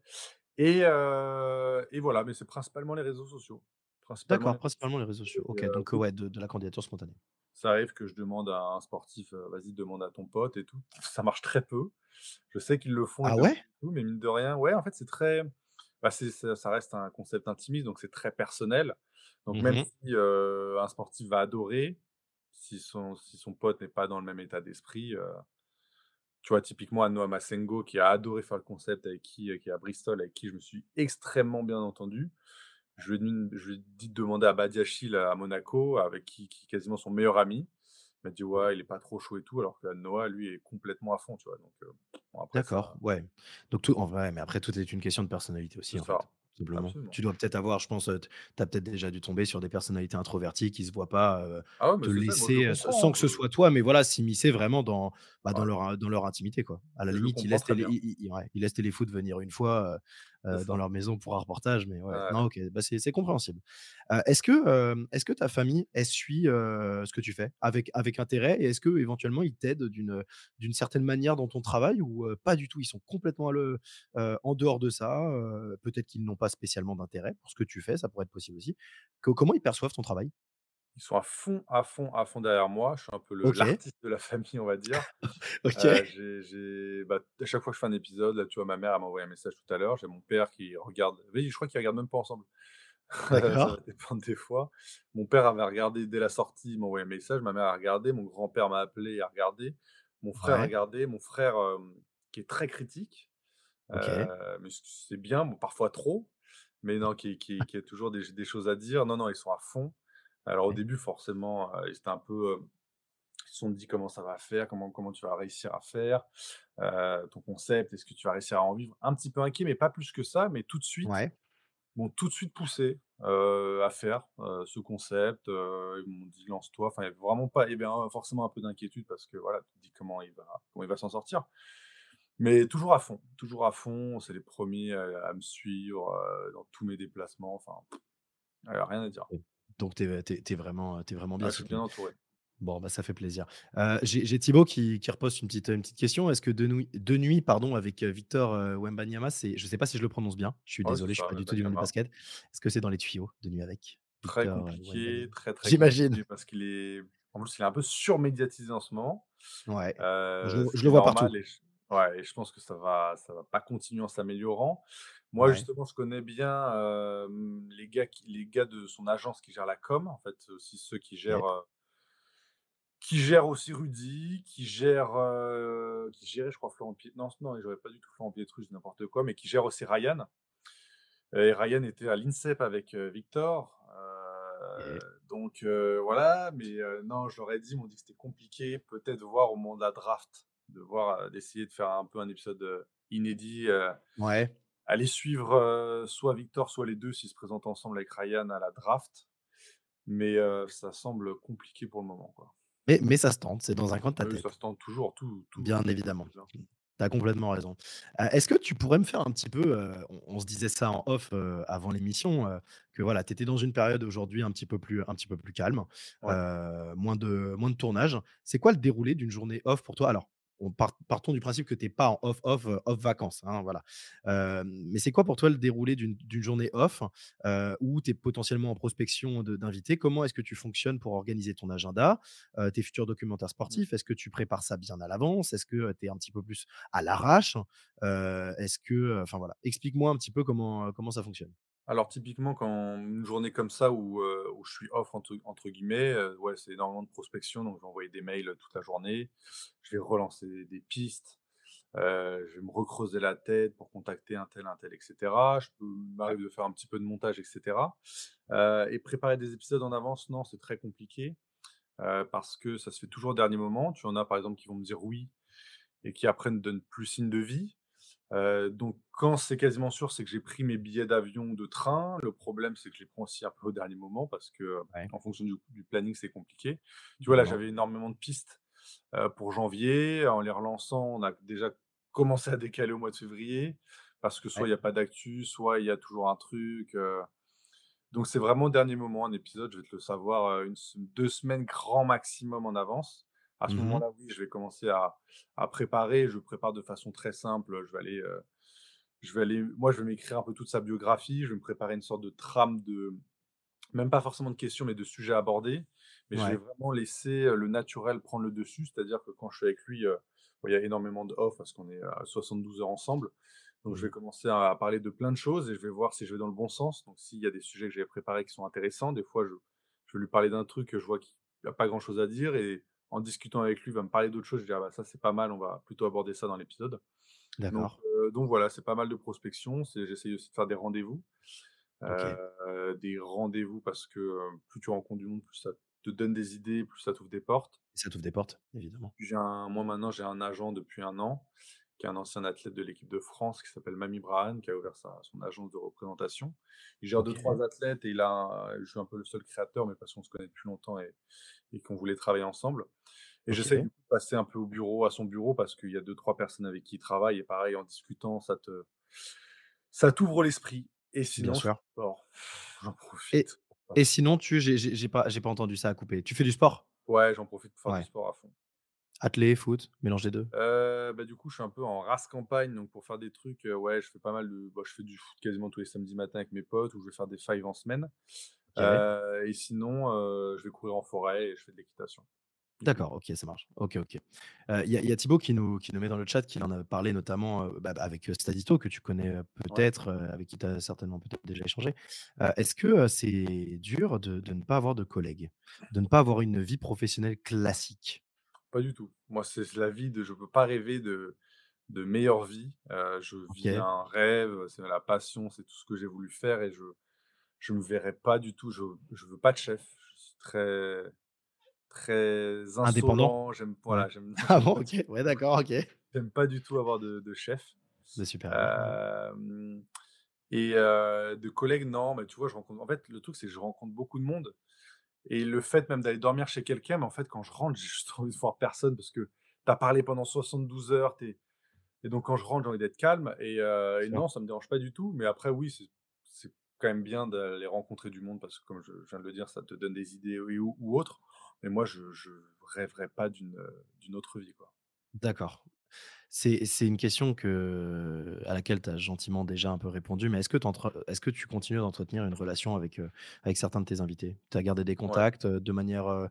Et, et voilà, mais c'est principalement les réseaux sociaux. D'accord, principalement les réseaux sociaux. Ok, donc ouais, de la candidature spontanée ça arrive que je demande à un sportif, vas-y, demande à ton pote et tout. Ça marche très peu. Je sais qu'ils le font, ah ouais? mais mine de rien, ouais, en fait, c'est très. Bah, ça, reste un concept intimiste, donc c'est très personnel. Donc, même mmh si un sportif va adorer, si son, si son pote n'est pas dans le même état d'esprit, tu vois, typiquement, Noah Masengo, qui a adoré faire le concept, avec qui, qui est à Bristol, avec qui je me suis extrêmement bien entendu. Je lui, ai, dit de demander à Badiachil à Monaco, avec qui, qui est quasiment son meilleur ami. Il m'a dit ouais, il est pas trop chaud et tout, alors que Noah, lui, est complètement à fond, tu vois. Donc, euh, D'accord, ouais. Donc tout, en vrai, mais après tout est une question de personnalité aussi. En fait. Tu dois peut-être avoir, je pense, tu as peut-être déjà dû tomber sur des personnalités introverties qui ne se voient pas ah te laisser, sans que ce hein, soit toi, mais voilà, s'immiscer vraiment dans, bah, dans, leur, dans leur intimité. Quoi. À la limite, ils laissent, télé, ils, Téléfoot venir une fois dans leur maison pour un reportage, mais ouais, non, ok, bah, c'est compréhensible. est-ce que, est que ta famille, elle suit ce que tu fais avec, avec intérêt et est-ce que éventuellement ils t'aident d'une certaine manière dans ton travail ou pas du tout? Ils sont complètement le, en dehors de ça. Peut-être qu'ils n'ont pas spécialement d'intérêt pour ce que tu fais, ça pourrait être possible aussi. comment ils perçoivent ton travail? Ils sont à fond, à fond, à fond derrière moi. Je suis un peu l'artiste de la famille, on va dire. ok. Bah, à chaque fois que je fais un épisode, là, tu vois, ma mère m'a envoyé un message tout à l'heure. J'ai mon père qui regarde. Je crois qu'ils regardent même pas ensemble. ça va D'accord. dépendre des fois. Mon père avait regardé dès la sortie, il m'a envoyé un message, ma mère a regardé, mon grand-père m'a appelé et a regardé, mon frère a Ouais. regardé, mon frère, qui est très critique, OK. mais c c'est bien, bon parfois trop, mais non, qui qui qui a toujours des des choses à dire. Non, non, ils sont à fond. Alors au Ouais. début forcément, ils étaient un peu, ils se sont dit: «Comment ça va faire? Comment comment tu vas réussir à faire, ton concept? Est-ce que tu vas réussir à en vivre?» un petit peu inquiets, mais pas plus que ça, mais tout de suite Ouais. m'ont tout de suite poussé, à faire, ce concept, ils m'ont dit: «Lance-toi». Enfin, il y avait vraiment pas il y avait forcément un peu d'inquiétude parce que voilà, tu te dis: «Comment il va comment il va s'en sortir?» mais toujours à fond, toujours à fond. C'est les premiers ers à me suivre, dans tous mes déplacements, enfin, il y a rien à dire. Donc tu es vraiment, es vraiment bien Ah, je suis bien entouré. Bon, bah, ça fait plaisir. J'ai Thibaut qui qui reposte une petite, une petite question. Est-ce que de nuit de nuit pardon, avec, Victor, heu, Wembanyama, je sais pas si je le prononce bien, je suis c'est désolé, je suis ça, pas du tout du monde du basket. Est-ce que c'est dans les tuyaux, de nuit avec? Très Victor, compliqué, très, très J'imagine. parce qu'il est en plus, il est un peu surmédiatisé en ce moment, Ouais, je le je vois partout. et j ouais et je pense que ça va ça va pas continuer en s'améliorant. Moi, Ouais. justement, je connais bien, les gars qui les gars de son agence qui gèrent la com, en fait, aussi ceux qui gèrent, qui gèrent aussi Rudy, qui gèrent, qui gérait, je crois, Florent Piet non, non, gérait pas du tout Florent Pietrus, n'importe quoi, mais qui gère aussi Ryan et Ryan était à l'INSEP avec, Victor, donc voilà, mais non, je leur ai dit, ils m'ont dit que c'était compliqué, peut-être voir au moment de la draft, de voir, d'essayer de faire un peu un épisode, inédit, Ouais. Aller suivre, soit Victor, soit les 2 s'ils se présentent ensemble avec Ryan à la draft, mais ça semble compliqué pour le moment, quoi. Mais mais ça se tente, c'est dans un coin de ta Oui, ça tête. se tente toujours, tout tout Bien tout évidemment. bouge, hein. Mmh. Tu as complètement raison. Est-ce que tu pourrais me faire un petit peu, on on se disait ça en off, avant l'émission, que voilà, tu étais dans une période aujourd'hui un petit peu plus un petit peu plus calme, Ouais. moins de moins de tournage. C'est quoi le déroulé d'une journée off pour toi? Alors, on part partons du principe que tu es pas en off, off, heu, off vacances, hein, voilà. Hem, mais c'est quoi pour toi le déroulé d'une journée off, heu, où tu es potentiellement en prospection d'invités? Comment est-ce que tu fonctionnes pour organiser ton agenda, tes futurs documentaires Mmh. sportifs? Est-ce que tu prépares ça bien à l'avance? Est-ce que, tu es un petit peu plus à l'arrache? Est-ce que, enfin voilà, explique-moi un petit peu comment, comment ça fonctionne? Alors typiquement quand une journée comme ça où, où je suis «off» entre guillemets, ouais, c'est énormément de prospection, donc je vais envoyer des mails, toute la journée. Je vais relancer des pistes, je vais me recreuser la tête pour contacter un tel, un tel et cetera. Je peux il m'arrive de faire un petit peu de montage et cetera, heu et préparer des épisodes en avance, non, c'est très compliqué, parce que ça se fait toujours au dernier moment. Tu en as par exemple qui vont me dire «oui» et qui après ne donnent plus signe de vie. Donc quand c'est quasiment sûr, c'est que j'ai pris mes billets d'avion ou de train. Le problème, c'est que je les prends aussi un peu au dernier moment parce que, Ouais, en fonction du du planning, c'est compliqué. Tu vois, là, j'avais énormément de pistes, pour janvier. En les relançant, on a déjà commencé à décaler au mois de février parce que soit Ouais. il y a pas d'actu, soit il y a toujours un truc, donc c'est vraiment au dernier moment, un épisode, je vais te le savoir, heu, 1 sem 2 semaines grand maximum en avance. À ce Mmh mh. moment-là, oui, je vais commencer à à préparer. Je prépare de façon très simple, je vais aller, heu, je vais aller moi, je vais m'écrire un peu toute sa biographie. Je vais me préparer une sorte de trame de même pas forcément de questions, mais de sujets abordés, mais je vais vraiment laisser, heu, le naturel prendre le dessus. C'est-à-dire que quand je suis avec lui, bon, il y a énormément de off parce qu'on est à 72 heures ensemble, donc je Mmh. vais commencer à parler de plein de choses et je vais voir si je vais dans le bon sens. Donc s'il y a des sujets que j'avais préparés qui sont intéressants, des fois, je je vais lui parler d'un truc que je vois qu'il a pas grand chose à dire et en discutant avec lui, il va me parler d'autre chose. Je dis: «Ah bah, ça, c'est pas mal, on va plutôt aborder ça dans l'épisode». Donc D'accord. heu, donc voilà, c'est pas mal de prospection. J'essaye aussi de faire des rendez-vous, heu, des rendez-vous parce que, heu, plus tu rencontres du monde, plus ça te donne des idées, plus ça t'ouvre des portes. Et ça t'ouvre des portes, évidemment. J'ai un moi maintenant, j'ai un agent depuis 1 an, qui est un ancien athlète de l'équipe de France qui s'appelle Mami Brahane, qui a ouvert sa son agence de représentation. Il gère OK. 2-3 athlètes et il a un je suis un peu le seul créateur, mais parce qu'on se connaît depuis longtemps et et qu'on voulait travailler ensemble et coup de passer un peu au bureau à son bureau parce qu'il y a 2-3 personnes avec qui il travaille et pareil en discutant, ça te ça t'ouvre l'esprit et sinon. J'en profite et sinon tu j'ai pas j'ai pas entendu, ça a coupé. Tu fais du sport? Ouais, j'en profite pour faire du sport à fond. Athlé, foot, mélange des 2? Heu, bah, du coup, je suis un peu en race campagne, donc pour faire des trucs, heu, ouais, je fais pas mal de bah, je fais du foot quasiment tous les samedis matins avec mes potes ou je vais faire des fives en semaine, heu et sinon, je vais courir en forêt et je fais de l'équitation. D'accord, OK, ça marche. OK, OK. Il y a il y a Thibaut qui nous qui nous met dans le chat qu'il en a parlé notamment, bah, avec, Stadito que tu connais, Ouais. peut-être, avec qui tu as certainement peut-être déjà échangé. Est-ce que, c'est dur de de ne pas avoir de collègues? De ne pas avoir une vie professionnelle classique? Pas du tout. Moi, c'est la vie de je peux pas rêver de de meilleure vie. Je vis OK, un rêve, c'est la passion, c'est tout ce que j'ai voulu faire et je je me verrais pas du tout, je je veux pas de chef. Je suis très très indépendant? insolent, j'aime Ouais. voilà, j'aime Ah bon? OK, ouais, d'accord, OK. j'aime pas du tout avoir de de chef. De supérieur, ouais. Hem et de collègues, non, mais tu vois, je rencontre en fait, le truc, c'est que je rencontre beaucoup de monde et le fait même d'aller dormir chez quelqu'un, mais en fait, quand je rentre, j'ai juste envie de voir personne parce que tu as parlé pendant 72 heures, et donc quand je rentre, j'ai envie d'être calme et Sûr. non, ça me dérange pas du tout, mais après oui, c'est quand même bien d'aller rencontrer du monde parce que comme je je viens de le dire, ça te donne des idées ou ou autres, mais moi je je rêverais pas d'une, d'une autre vie, quoi. D'accord. C'est c'est une question que à laquelle tu as gentiment déjà un peu répondu, mais est-ce que tu est-ce que tu continues d'entretenir une relation avec, heu, avec certains de tes invités? Tu as gardé des contacts, de manière,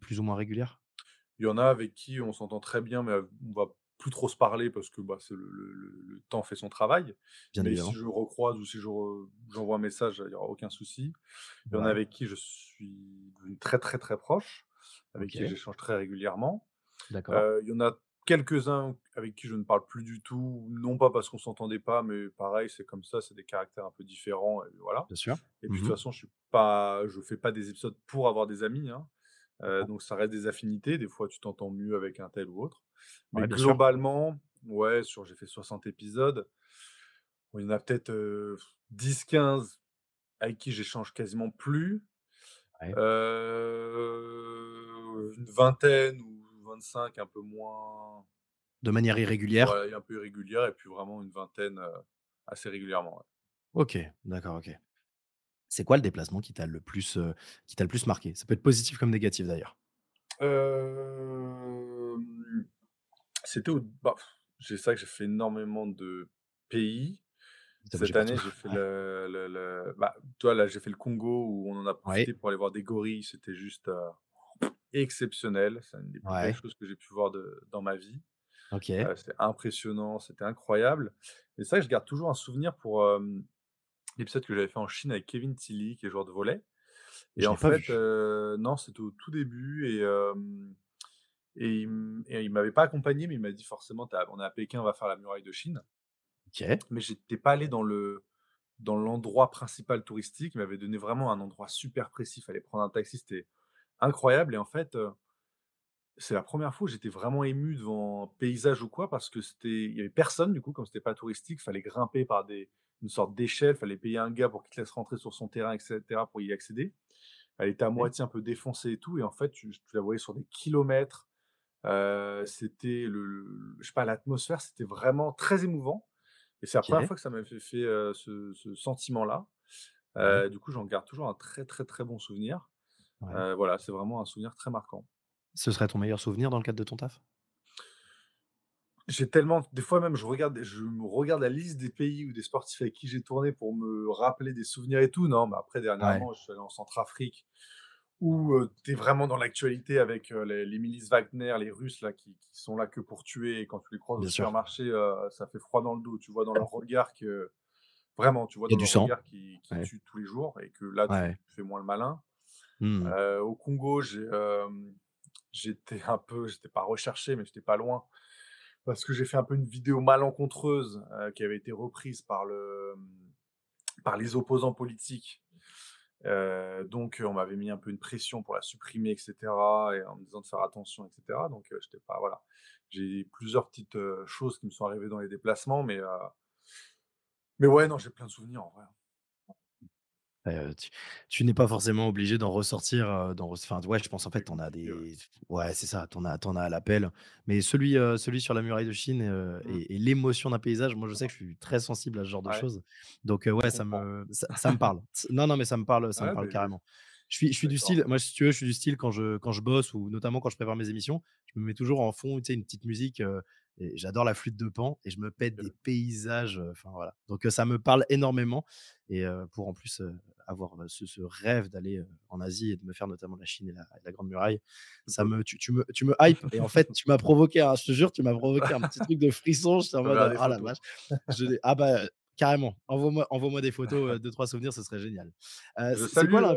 plus ou moins régulière? Il y en a avec qui on s'entend très bien, mais, on va plus trop se parler parce que, bah, c'est le le le le temps fait son travail. Bien Mais si évidemment. je recroise ou si je re j'envoie un message, il y aura aucun souci. Il y en a Ouais, avec qui je suis devenu très, très, très proche, avec qui j'échange très régulièrement. d'accord, il y en a quelques-uns avec qui je ne parle plus du tout, non pas parce qu'on s'entendait pas, mais pareil, c'est comme ça, c'est des caractères un peu différents et voilà. bien sûr. Et puis de Mmh toute façon, je suis pas je fais pas des épisodes pour avoir des amis, hein. Donc ça reste des affinités. Des fois, tu t'entends mieux avec un tel ou autre. Mais Ouais, bien sûr. globalement, ouais, sur j'ai fait 60 épisodes, il y en a peut-être, heu, 10-15 avec qui j'échange quasiment plus. Ouais. Heu, une vingtaine ou 25 un peu moins De manière irrégulière? ouais, un peu irrégulière et puis vraiment une vingtaine, heu, assez régulièrement, ouais. OK, d'accord, OK. C'est quoi le déplacement qui t'a le plus, qui t'a le plus marqué? Ça peut être positif comme négatif d'ailleurs. C'était au bah, c'est vrai que j'ai fait énormément de pays. Cette année, j'ai fait Ouais. le le le bah, là, j'ai fait le Congo où on en a Ouais, profité pour aller voir des gorilles. C'était juste, exceptionnel. C'est une des plus belles choses que j'ai pu voir de dans ma vie. OK. Heu, c'était impressionnant, c'était incroyable et que je garde toujours un souvenir pour, l'épisode que j'avais fait en Chine avec Kevin Tilly, qui est joueur de volley et Je en fait, non, c'était au tout début et et il il m'avait pas accompagné, mais il m'a dit: «Forcément, on est à Pékin, on va faire la muraille de Chine». OK. Mais j'étais pas allé dans le dans l'endroit principal touristique. Il m'avait donné vraiment un endroit super précis. Il fallait prendre un taxi, c'était incroyable et en fait, c'est la première fois où j'étais vraiment ému devant un paysage ou quoi parce que c'était il y avait personne du coup, comme c'était pas touristique, fallait grimper par des une sorte d'échelle, fallait payer un gars pour qu'il te laisse rentrer sur son terrain et cetera pour y accéder. Elle était à Ouais. moitié un peu défoncée et tout et en fait, tu tu la voyais sur des kilomètres. C'était le le je sais pas, l'atmosphère, c'était vraiment très émouvant et c'est la première fois que ça m'avait fait fait, ce ce sentiment-là. Du coup, j'en garde toujours un très, très, très bon souvenir. Ouais. Heu, voilà, c'est vraiment un souvenir très marquant. Ce serait ton meilleur souvenir dans le cadre de ton taf? J'ai tellement des fois même, je regarde je me regarde la liste des pays ou des sportifs avec qui j'ai tourné pour me rappeler des souvenirs et tout. Non, mais après Ouais, dernièrement, je suis allé en Centrafrique où, heu, tu es vraiment dans l'actualité avec, les les milices Wagner, les Russes là qui qui sont là que pour tuer et quand tu les croises au sûr. supermarché, ça fait froid dans le dos. Tu vois dans leur regard que vraiment, tu vois dans du leur sang. regard Ouais, tuent tous les jours et que là, tu ouais. tu fais moins le malin. Mmh Heu, au Congo, j'étais un peu j'étais pas recherché, mais j'étais pas loin parce que j'ai fait un peu une vidéo malencontreuse, heu, qui avait été reprise par le, mmh, par les opposants politiques. Heu, donc, on m'avait mis un peu une pression pour la supprimer et cetera et en me disant de faire attention et cetera. Donc, heu, j'étais pas voilà. J'ai plusieurs petites, choses qui me sont arrivées dans les déplacements, mais, mais ouais, non, j'ai plein de souvenirs en vrai. Tu tu n'es pas forcément obligé d'en ressortir, heu, d'en res enfin, ouais, je pense, en fait, C'est tu en as des ouais, c'est ça, tu en as as à l'appel. Mais celui, celui sur la muraille de Chine, Mmh. et et l'émotion d'un paysage, moi, je sais que je suis très sensible à ce genre de Ouais, choses. Donc, je ouais, ça comprends. me ça ça me parle. Non, non, mais ça me parle, ça me Ouais, parle carrément. Je suis je suis du d'accord. style moi, si tu veux, je suis du style quand je quand je bosse ou notamment quand je prépare mes émissions, je me mets toujours en fond, tu sais, une petite musique, j'adore la flûte de Pan et je me pète des paysages, heu, enfin, voilà. Donc, ça me parle énormément et pour en plus, avoir ce, ce rêve d'aller en Asie et de me faire notamment la Chine et la, la Grande Muraille. Ça me, tu, tu, me, tu me hype et en fait, tu m'as provoqué, je te jure, tu m'as provoqué un petit truc de frisson. Je en mode, ah la vache. Je, ah bah, carrément, envoie-moi envoie des photos, deux, trois souvenirs, ce serait génial. je salue, quoi,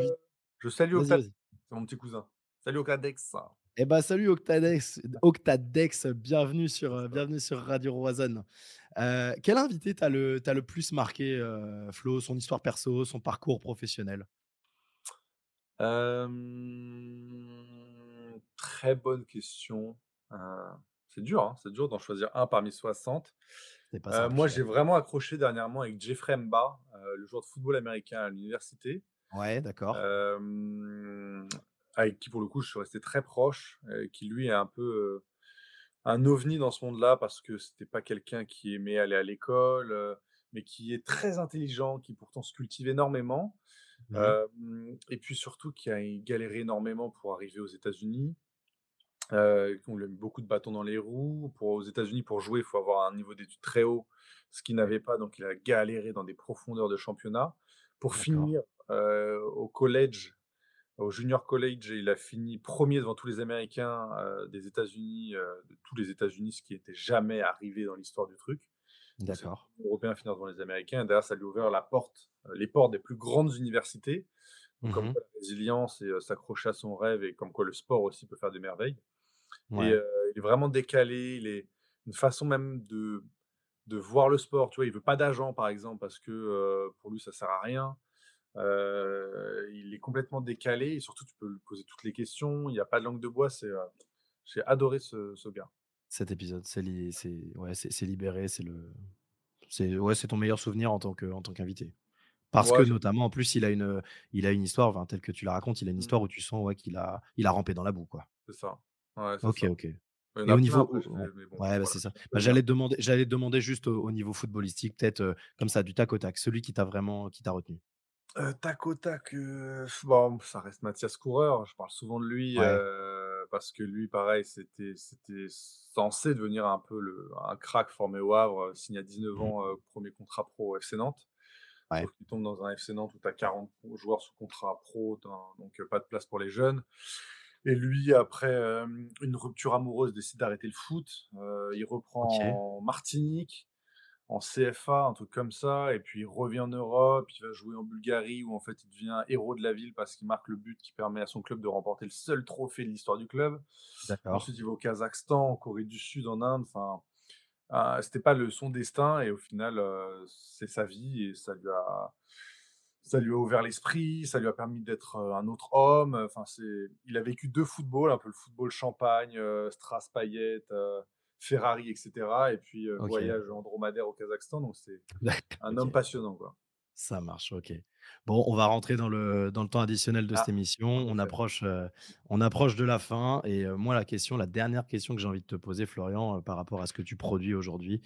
je salue c'est mon petit cousin. Salut Octadex. Eh ben, salut Octadex, Octadex bienvenue sur, bienvenue sur Radio Roison. Euh, quel invité t'as le, as le plus marqué, euh, Flo, son histoire perso, son parcours professionnel? Très bonne question. c'est dur, hein, c'est dur d'en choisir un parmi 60. moi, j'ai vraiment accroché dernièrement avec Jeffrey Mba, le joueur de football américain à l'université. Ouais, d'accord. Avec qui, pour le coup, je suis resté très proche, qui lui est un peu un ovni dans ce monde-là parce que c'était pas quelqu'un qui aimait aller à l'école, mais qui est très intelligent, qui pourtant se cultive énormément. et puis surtout qui a galéré énormément pour arriver aux États-Unis. Euh, on lui a mis beaucoup de bâtons dans les roues. Pour, aux États-Unis, pour jouer, il faut avoir un niveau d'études très haut, ce qu'il n'avait pas. Donc, il a galéré dans des profondeurs de championnat. Pour finir au collège, au junior college, il a fini premier devant tous les Américains des États-Unis, de tous les États-Unis, ce qui n'était jamais arrivé dans l'histoire du truc. D'accord. Les Européens finissent devant les Américains. D'ailleurs, ça lui a ouvert la porte, les portes des plus grandes universités. Comme mmh quoi la résilience et s'accrocher à son rêve et comme quoi le sport aussi peut faire des merveilles. Et il est vraiment décalé. Il est une façon même de, de voir le sport. Tu vois, il veut pas d'agent, par exemple, parce que pour lui, ça sert à rien il est complètement décalé et surtout, tu peux lui poser toutes les questions. Il n'y a pas de langue de bois. C'est, j'ai adoré ce, ce, gars. Cet épisode, c'est, c'est, ouais, c'est, libéré. C'est, le, c'est, ouais, c'est ton meilleur souvenir en tant, que, en tant qu'invité. Parce que notamment, en plus, il a une, il a une histoire, enfin, telle que tu la racontes, il a une mmh. histoire où tu sens ouais, qu'il a, il a rampé dans la boue. Quoi. C'est ça. Ouais, ok, ok. et au niveau, ouais, bah, c'est ça. Bah, j'allais te demander, j'allais demander juste au, niveau footballistique, peut-être comme ça, du tac au tac, celui qui t'a vraiment, qui t'a retenu tac au tac, bon, ça reste Mathias Coureur. Je parle souvent de lui, parce que lui, pareil, c'était c'était censé devenir un peu le un crack formé au Havre, signé à 19 mmh. ans, premier contrat pro au FC Nantes. Sauf qu'il tombe dans un FC Nantes où tu as 40 joueurs sous contrat pro, donc pas de place pour les jeunes. Et lui, après, une rupture amoureuse, décide d'arrêter le foot. il reprend en Martinique en CFA, un truc comme ça, et puis il revient en Europe, il va jouer en Bulgarie où en fait il devient héros de la ville parce qu'il marque le but qui permet à son club de remporter le seul trophée de l'histoire du club. Ensuite il va au Kazakhstan, en Corée du Sud, en Inde, enfin euh, c'était pas le son destin et au final euh, c'est sa vie et ça lui a ça lui a ouvert l'esprit, ça lui a permis d'être euh, un autre homme. Enfin, c'est, il a vécu deux footballs, un peu le football champagne, euh, Payet, Ferrari, etc. Et puis voyage en dromadaire au Kazakhstan. Donc c'est un homme passionnant. Quoi. Ça marche, ok. Bon, on va rentrer dans le, dans le temps additionnel de cette ah, émission. On approche, on approche de la fin. Et moi, la question, la dernière question que j'ai envie de te poser, Florian, par rapport à ce que tu produis aujourd'hui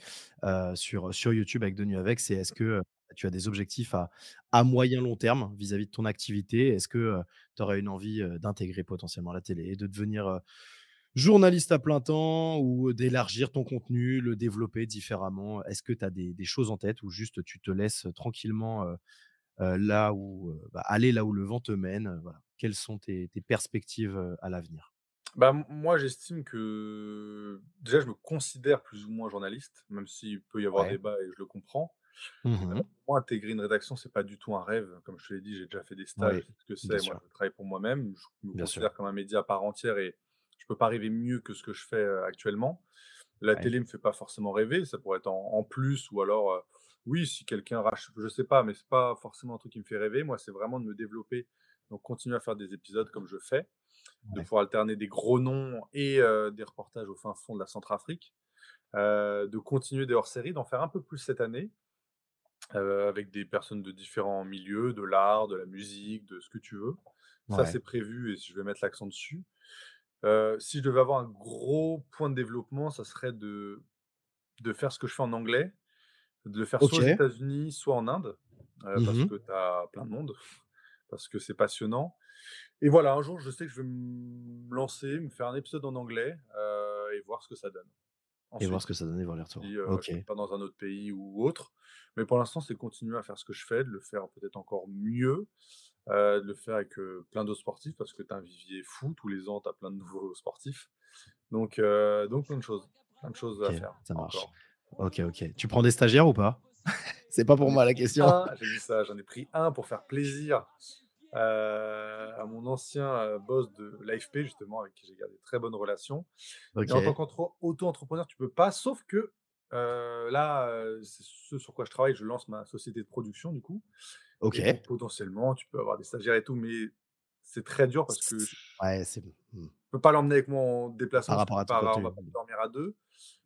sur, sur YouTube avec De Nuit Avec, c'est est-ce que tu as des objectifs à, à moyen long terme vis-à-vis de ton activité? Est-ce que tu aurais une envie d'intégrer potentiellement la télé et de devenir journaliste à plein temps ou d'élargir ton contenu, le développer différemment? Est-ce que tu as des, choses en tête ou juste tu te laisses tranquillement là où bah, aller là où le vent te mène Quelles sont tes, perspectives à l'avenir? Bah, moi, j'estime que déjà, je me considère plus ou moins journaliste, même s'il peut y avoir débat et je le comprends. Mmh moi, intégrer une rédaction, c'est pas du tout un rêve. Comme je te l'ai dit, j'ai déjà fait des stages, ce que c'est. Moi, je travaille pour moi-même. Je me considère comme un média à part entière et peux pas rêver mieux que ce que je fais actuellement. La télé me fait pas forcément rêver, ça pourrait être en, plus ou alors oui, si quelqu'un rachète, je sais pas, mais c'est pas forcément un truc qui me fait rêver. Moi, c'est vraiment de me développer, donc continuer à faire des épisodes comme je fais, de pouvoir alterner des gros noms et des reportages au fin fond de la Centrafrique, de continuer des hors-séries, d'en faire un peu plus cette année, avec des personnes de différents milieux, de l'art, de la musique, de ce que tu veux. Ça, c'est prévu et je vais mettre l'accent dessus si je devais avoir un gros point de développement, ça serait de de faire ce que je fais en anglais, de le faire soit aux États-Unis, soit en Inde, mmh parce que tu as plein de monde, parce que c'est passionnant et voilà, un jour, je sais que je vais me lancer, me faire un épisode en anglais, et voir ce que ça donne. Et voir ce que ça donnait, voir les retours. Si, Ok. je suis pas dans un autre pays ou autre. Mais pour l'instant, c'est continuer à faire ce que je fais, de le faire peut-être encore mieux, euh, de le faire avec euh, plein d'autres sportifs, parce que tu as un vivier fou, tous les ans, tu as plein de nouveaux sportifs. Donc, euh, donc plein de choses, plein de choses à faire ça marche. encore. Ok, ok. Tu prends des stagiaires ou pas? C'est pas pour moi la question. j'ai dit ça, j'en ai pris un pour faire plaisir à mon ancien boss de l'AFP, justement, avec qui j'ai gardé très bonnes relations. Et en tant qu'auto-entrepreneur, tu peux pas, sauf que euh, là, c'est ce sur quoi je travaille, je lance ma société de production, du coup. Ok. Et donc, potentiellement, tu peux avoir des stagiaires et tout, mais c'est très dur parce que je Ouais, c'est hmm, peux pas l'emmener avec moi en déplacement, par rapport à pas, on va pas dormir à deux.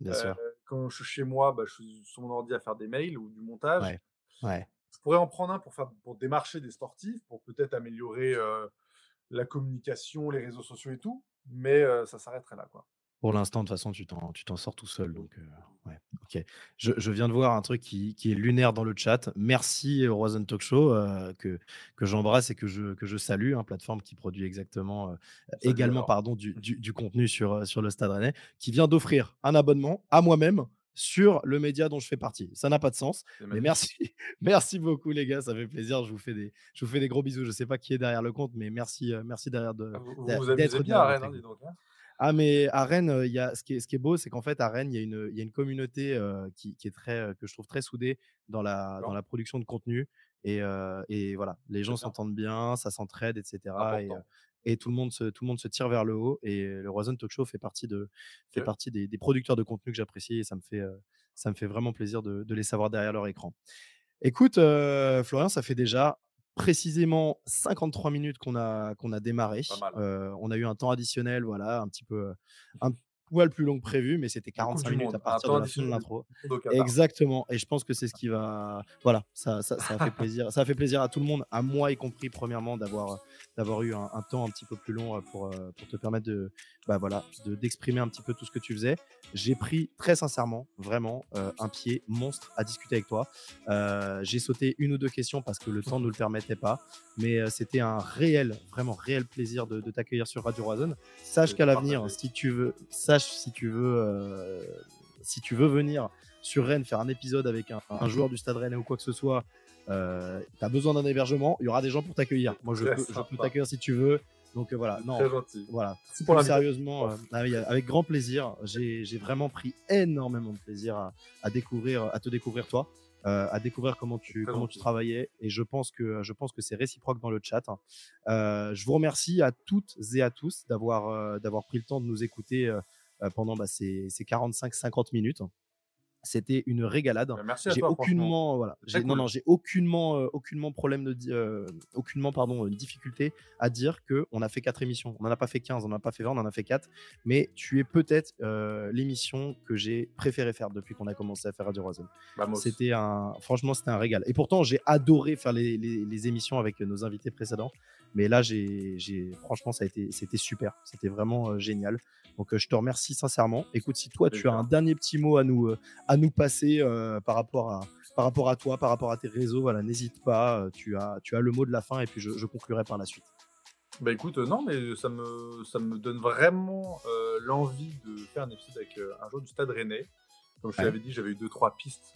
Bien Euh, sûr. quand je suis chez moi, bah, je suis sur mon ordi à faire des mails ou du montage. Ouais. Ouais. Je pourrais en prendre un pour, faire, pour démarcher des sportifs, pour peut-être améliorer euh, la communication, les réseaux sociaux et tout, mais euh, ça s'arrêterait là. Quoi. Pour l'instant, de toute façon, tu t'en, tu t'en sors tout seul. Donc, euh, ouais. Ok. Je, je viens de voir un truc qui, qui est lunaire dans le chat. Merci au Roisen Talk Show euh, que, que j'embrasse et que je, que je salue, hein, plateforme qui produit exactement euh, également pardon, du, du, du contenu sur, euh, sur le Stade Rennais, qui vient d'offrir un abonnement à moi-même sur le média dont je fais partie. Ça n'a pas de sens. Mais merci, merci beaucoup les gars, ça fait plaisir. Je vous fais des, je vous fais des gros bisous. Je sais pas qui est derrière le compte, mais merci, merci derrière de, Vous vous, d'a- vous amusez d'être bien à derrière Rennes, votre hein, écran. dis donc. hein. Ah mais à Rennes, il y a ce qui est, ce qui est beau, c'est qu'en fait à Rennes, il y a une, il y a une communauté euh, qui, qui est très, que je trouve très soudée dans la, dans D'accord. la production de contenu. Et, euh, et voilà, les gens s'entendent bien, ça s'entraide, etc. Et, tout le monde se, tout le monde se tire vers le haut. Et le Roison Talk Show fait partie de, fait Ok. partie des, des producteurs de contenu que j'apprécie et ça me fait, ça me fait vraiment plaisir de, de les savoir derrière leur écran. Écoute, euh, Florian, ça fait déjà précisément 53 minutes qu'on a, qu'on a démarré. Euh, on a eu un temps additionnel, voilà, un petit peu, un poil plus long que prévu, mais c'était La Coupe 45 du minutes Monde, à partir de la fin de l'intro. Exactement. Et je pense que c'est ce qui va. Voilà, ça, ça, ça a fait plaisir. Ça a fait plaisir à tout le monde, à moi y compris, premièrement, d'avoir d'avoir eu un, un temps un petit peu plus long euh, pour, euh, pour te permettre de bah voilà de- d'exprimer un petit peu tout ce que tu faisais. J'ai pris très sincèrement, vraiment, euh, un pied monstre à discuter avec toi. Euh, J'ai sauté une ou deux questions parce que le temps ne nous le permettait pas, mais c'était un réel, vraiment réel plaisir de, de t'accueillir sur Radio Roison. Sache qu'à l'avenir, si tu veux, sache si tu veux, euh, si tu veux venir sur Rennes faire un épisode avec un, un joueur du Stade Rennais ou quoi que ce soit, euh, tu as besoin d'un hébergement, il y aura des gens pour t'accueillir. Moi, je peux, je peux sympa. t'accueillir si tu veux. Donc euh, voilà, non, Très gentil. voilà. Merci pour sérieusement, euh, ah avec grand plaisir. J'ai vraiment pris énormément de plaisir à, à découvrir, à te découvrir toi, euh, à découvrir comment tu Très comment tu travaillais. Et je pense que je pense que c'est réciproque dans le chat. Euh, je vous remercie à toutes et à tous d'avoir d'avoir pris le temps de nous écouter pendant bah, ces, ces 45-50 minutes. C'était une régalade. Bah, Merci à J'ai toi, aucunement, voilà, j'ai- non, cool. non, j'ai aucunement, euh, aucunement problème de, euh, aucunement, pardon, une difficulté à dire que on a fait quatre émissions. On n'en a pas fait 15, on n'en a pas fait 20, on en a fait quatre. Mais tu es peut-être euh, l'émission que j'ai préféré faire depuis qu'on a commencé à faire Radio Roison. Bah. C'était un, franchement, c'était un régal. Et pourtant, j'ai adoré faire les, les- les émissions avec nos invités précédents. Mais là, j'ai, franchement, ça a été, c'était super. C'était vraiment euh, génial. Donc, euh, je te remercie sincèrement. Écoute, si toi, tu as un dernier petit mot à nous, euh, à nous passer par rapport à, par rapport à toi, par rapport à tes réseaux, voilà, n'hésite pas. tu as, tu as le mot de la fin et puis je, je conclurai par la suite. Bah écoute, euh, non, mais ça me, ça me donne vraiment euh, l'envie de faire un épisode avec euh, un joueur du Stade Rennais. Comme je te l'avais dit, j'avais eu deux, trois pistes.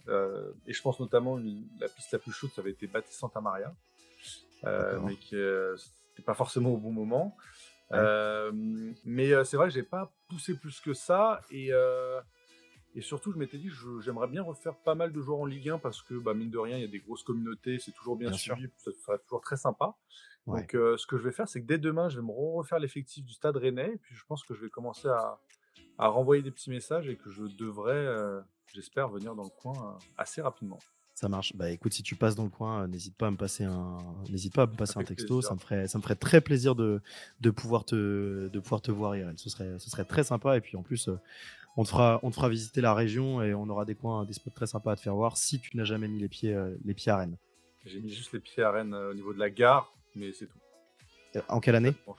et je pense notamment une- la piste la plus chaude, ça avait été Baptiste Santa Maria. D'accord. Mais qui euh, c'était pas forcément au bon moment. Ouais. Euh, mais euh, c'est vrai que j'ai pas poussé plus que ça. Et, euh, et surtout, je m'étais dit, j'aimerais bien refaire pas mal de joueurs en Ligue 1 parce que, bah, mine de rien, il y a des grosses communautés, c'est toujours bien, suivi, ça serait toujours très sympa. Ouais. Donc, euh, ce que je vais faire, c'est que dès demain, je vais me refaire l'effectif du Stade Rennais. Et puis, je pense que je vais commencer à, à renvoyer des petits messages et que je devrais, euh, j'espère, venir dans le coin euh, assez rapidement. Ça marche. Bah écoute, si tu passes dans le coin, euh, n'hésite pas à me passer un, n'hésite pas à me passer un fait texto. plaisir. Ça me ferait, ça me ferait très plaisir de, de pouvoir te, de pouvoir te voir, Irène. Ce serait, ce serait très sympa. Et puis en plus, euh, on te fera, on te fera visiter la région et on aura des coins, des spots très sympas à te faire voir si tu n'as jamais mis les pieds, euh, les pieds à Rennes. J'ai mis juste les pieds à Rennes au niveau de la gare, mais c'est tout. En quelle année? Pas.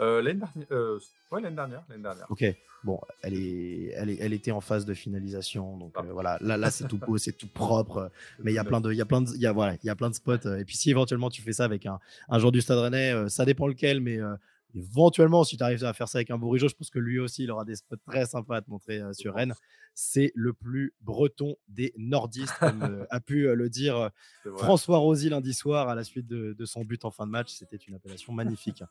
Euh, l'année dernière, euh, ouais, l'année dernière, l'année dernière. Ok. Bon, elle est, elle est, elle était en phase de finalisation. Donc euh, voilà, là, là c'est tout beau, c'est tout propre. Mais il y a plein de, il y a plein de, il y a voilà, il y a plein de spots. Et puis si éventuellement tu fais ça avec un, un joueur du Stade Rennais, ça dépend lequel, mais Éventuellement, si tu arrives à faire ça avec un bourrigeau, je pense que lui aussi, il aura des spots très sympas à te montrer sur Rennes. C'est le plus breton des nordistes, comme a pu le dire François Rosy lundi soir à la suite de, son but en fin de match. C'était une appellation magnifique.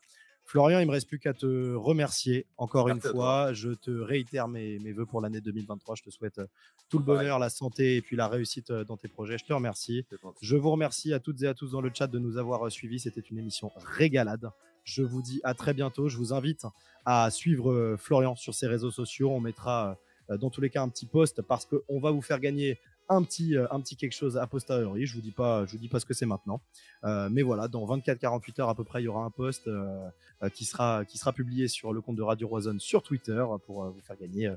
Florian, il me reste plus qu'à te remercier encore une fois. Je te réitère mes, mes voeux pour l'année 2023. Je te souhaite tout le bonheur, la santé et puis la réussite dans tes projets. Je te remercie. Je vous remercie à toutes et à tous dans le chat de nous avoir suivis. C'était une émission régalade. Je vous dis à très bientôt. Je vous invite à suivre euh, Florian sur ses réseaux sociaux. On mettra euh, dans tous les cas un petit post parce qu'on va vous faire gagner un petit, euh, un petit quelque chose à posteriori. Je vous dis pas, je vous dis pas ce que c'est maintenant, mais voilà, dans 24-48 heures à peu près, il y aura un post qui sera qui sera publié sur le compte de Radio Roison sur Twitter pour vous faire gagner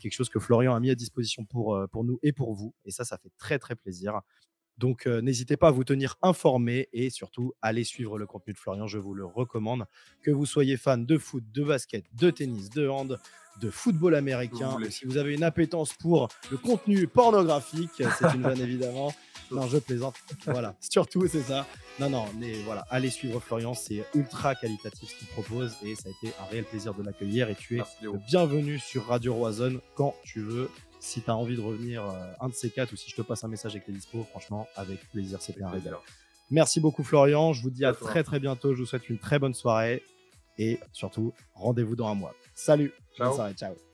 quelque chose que Florian a mis à disposition pour pour nous et pour vous. Et ça, ça fait très très plaisir. Donc, n'hésitez pas à vous tenir informé et surtout, allez suivre le contenu de Florian. Je vous le recommande. Que vous soyez fan de foot, de basket, de tennis, de hand, de football américain, si vous avez une appétence pour le contenu pornographique, c'est une vanne évidemment. Non, je plaisante. Voilà, surtout, c'est ça. Non, non, mais voilà, allez suivre Florian, c'est ultra qualitatif ce qu'il propose et ça a été un réel plaisir de l'accueillir. Et tu es bienvenu sur Radio Roison quand tu veux. Si tu as envie de revenir euh, un de ces quatre ou si je te passe un message avec les dispo, franchement, avec plaisir, c'était un régal. Merci beaucoup Florian, je vous dis à très très bientôt, je vous souhaite une très bonne soirée et surtout rendez-vous dans un mois. Salut, ciao. Bonne soirée, ciao.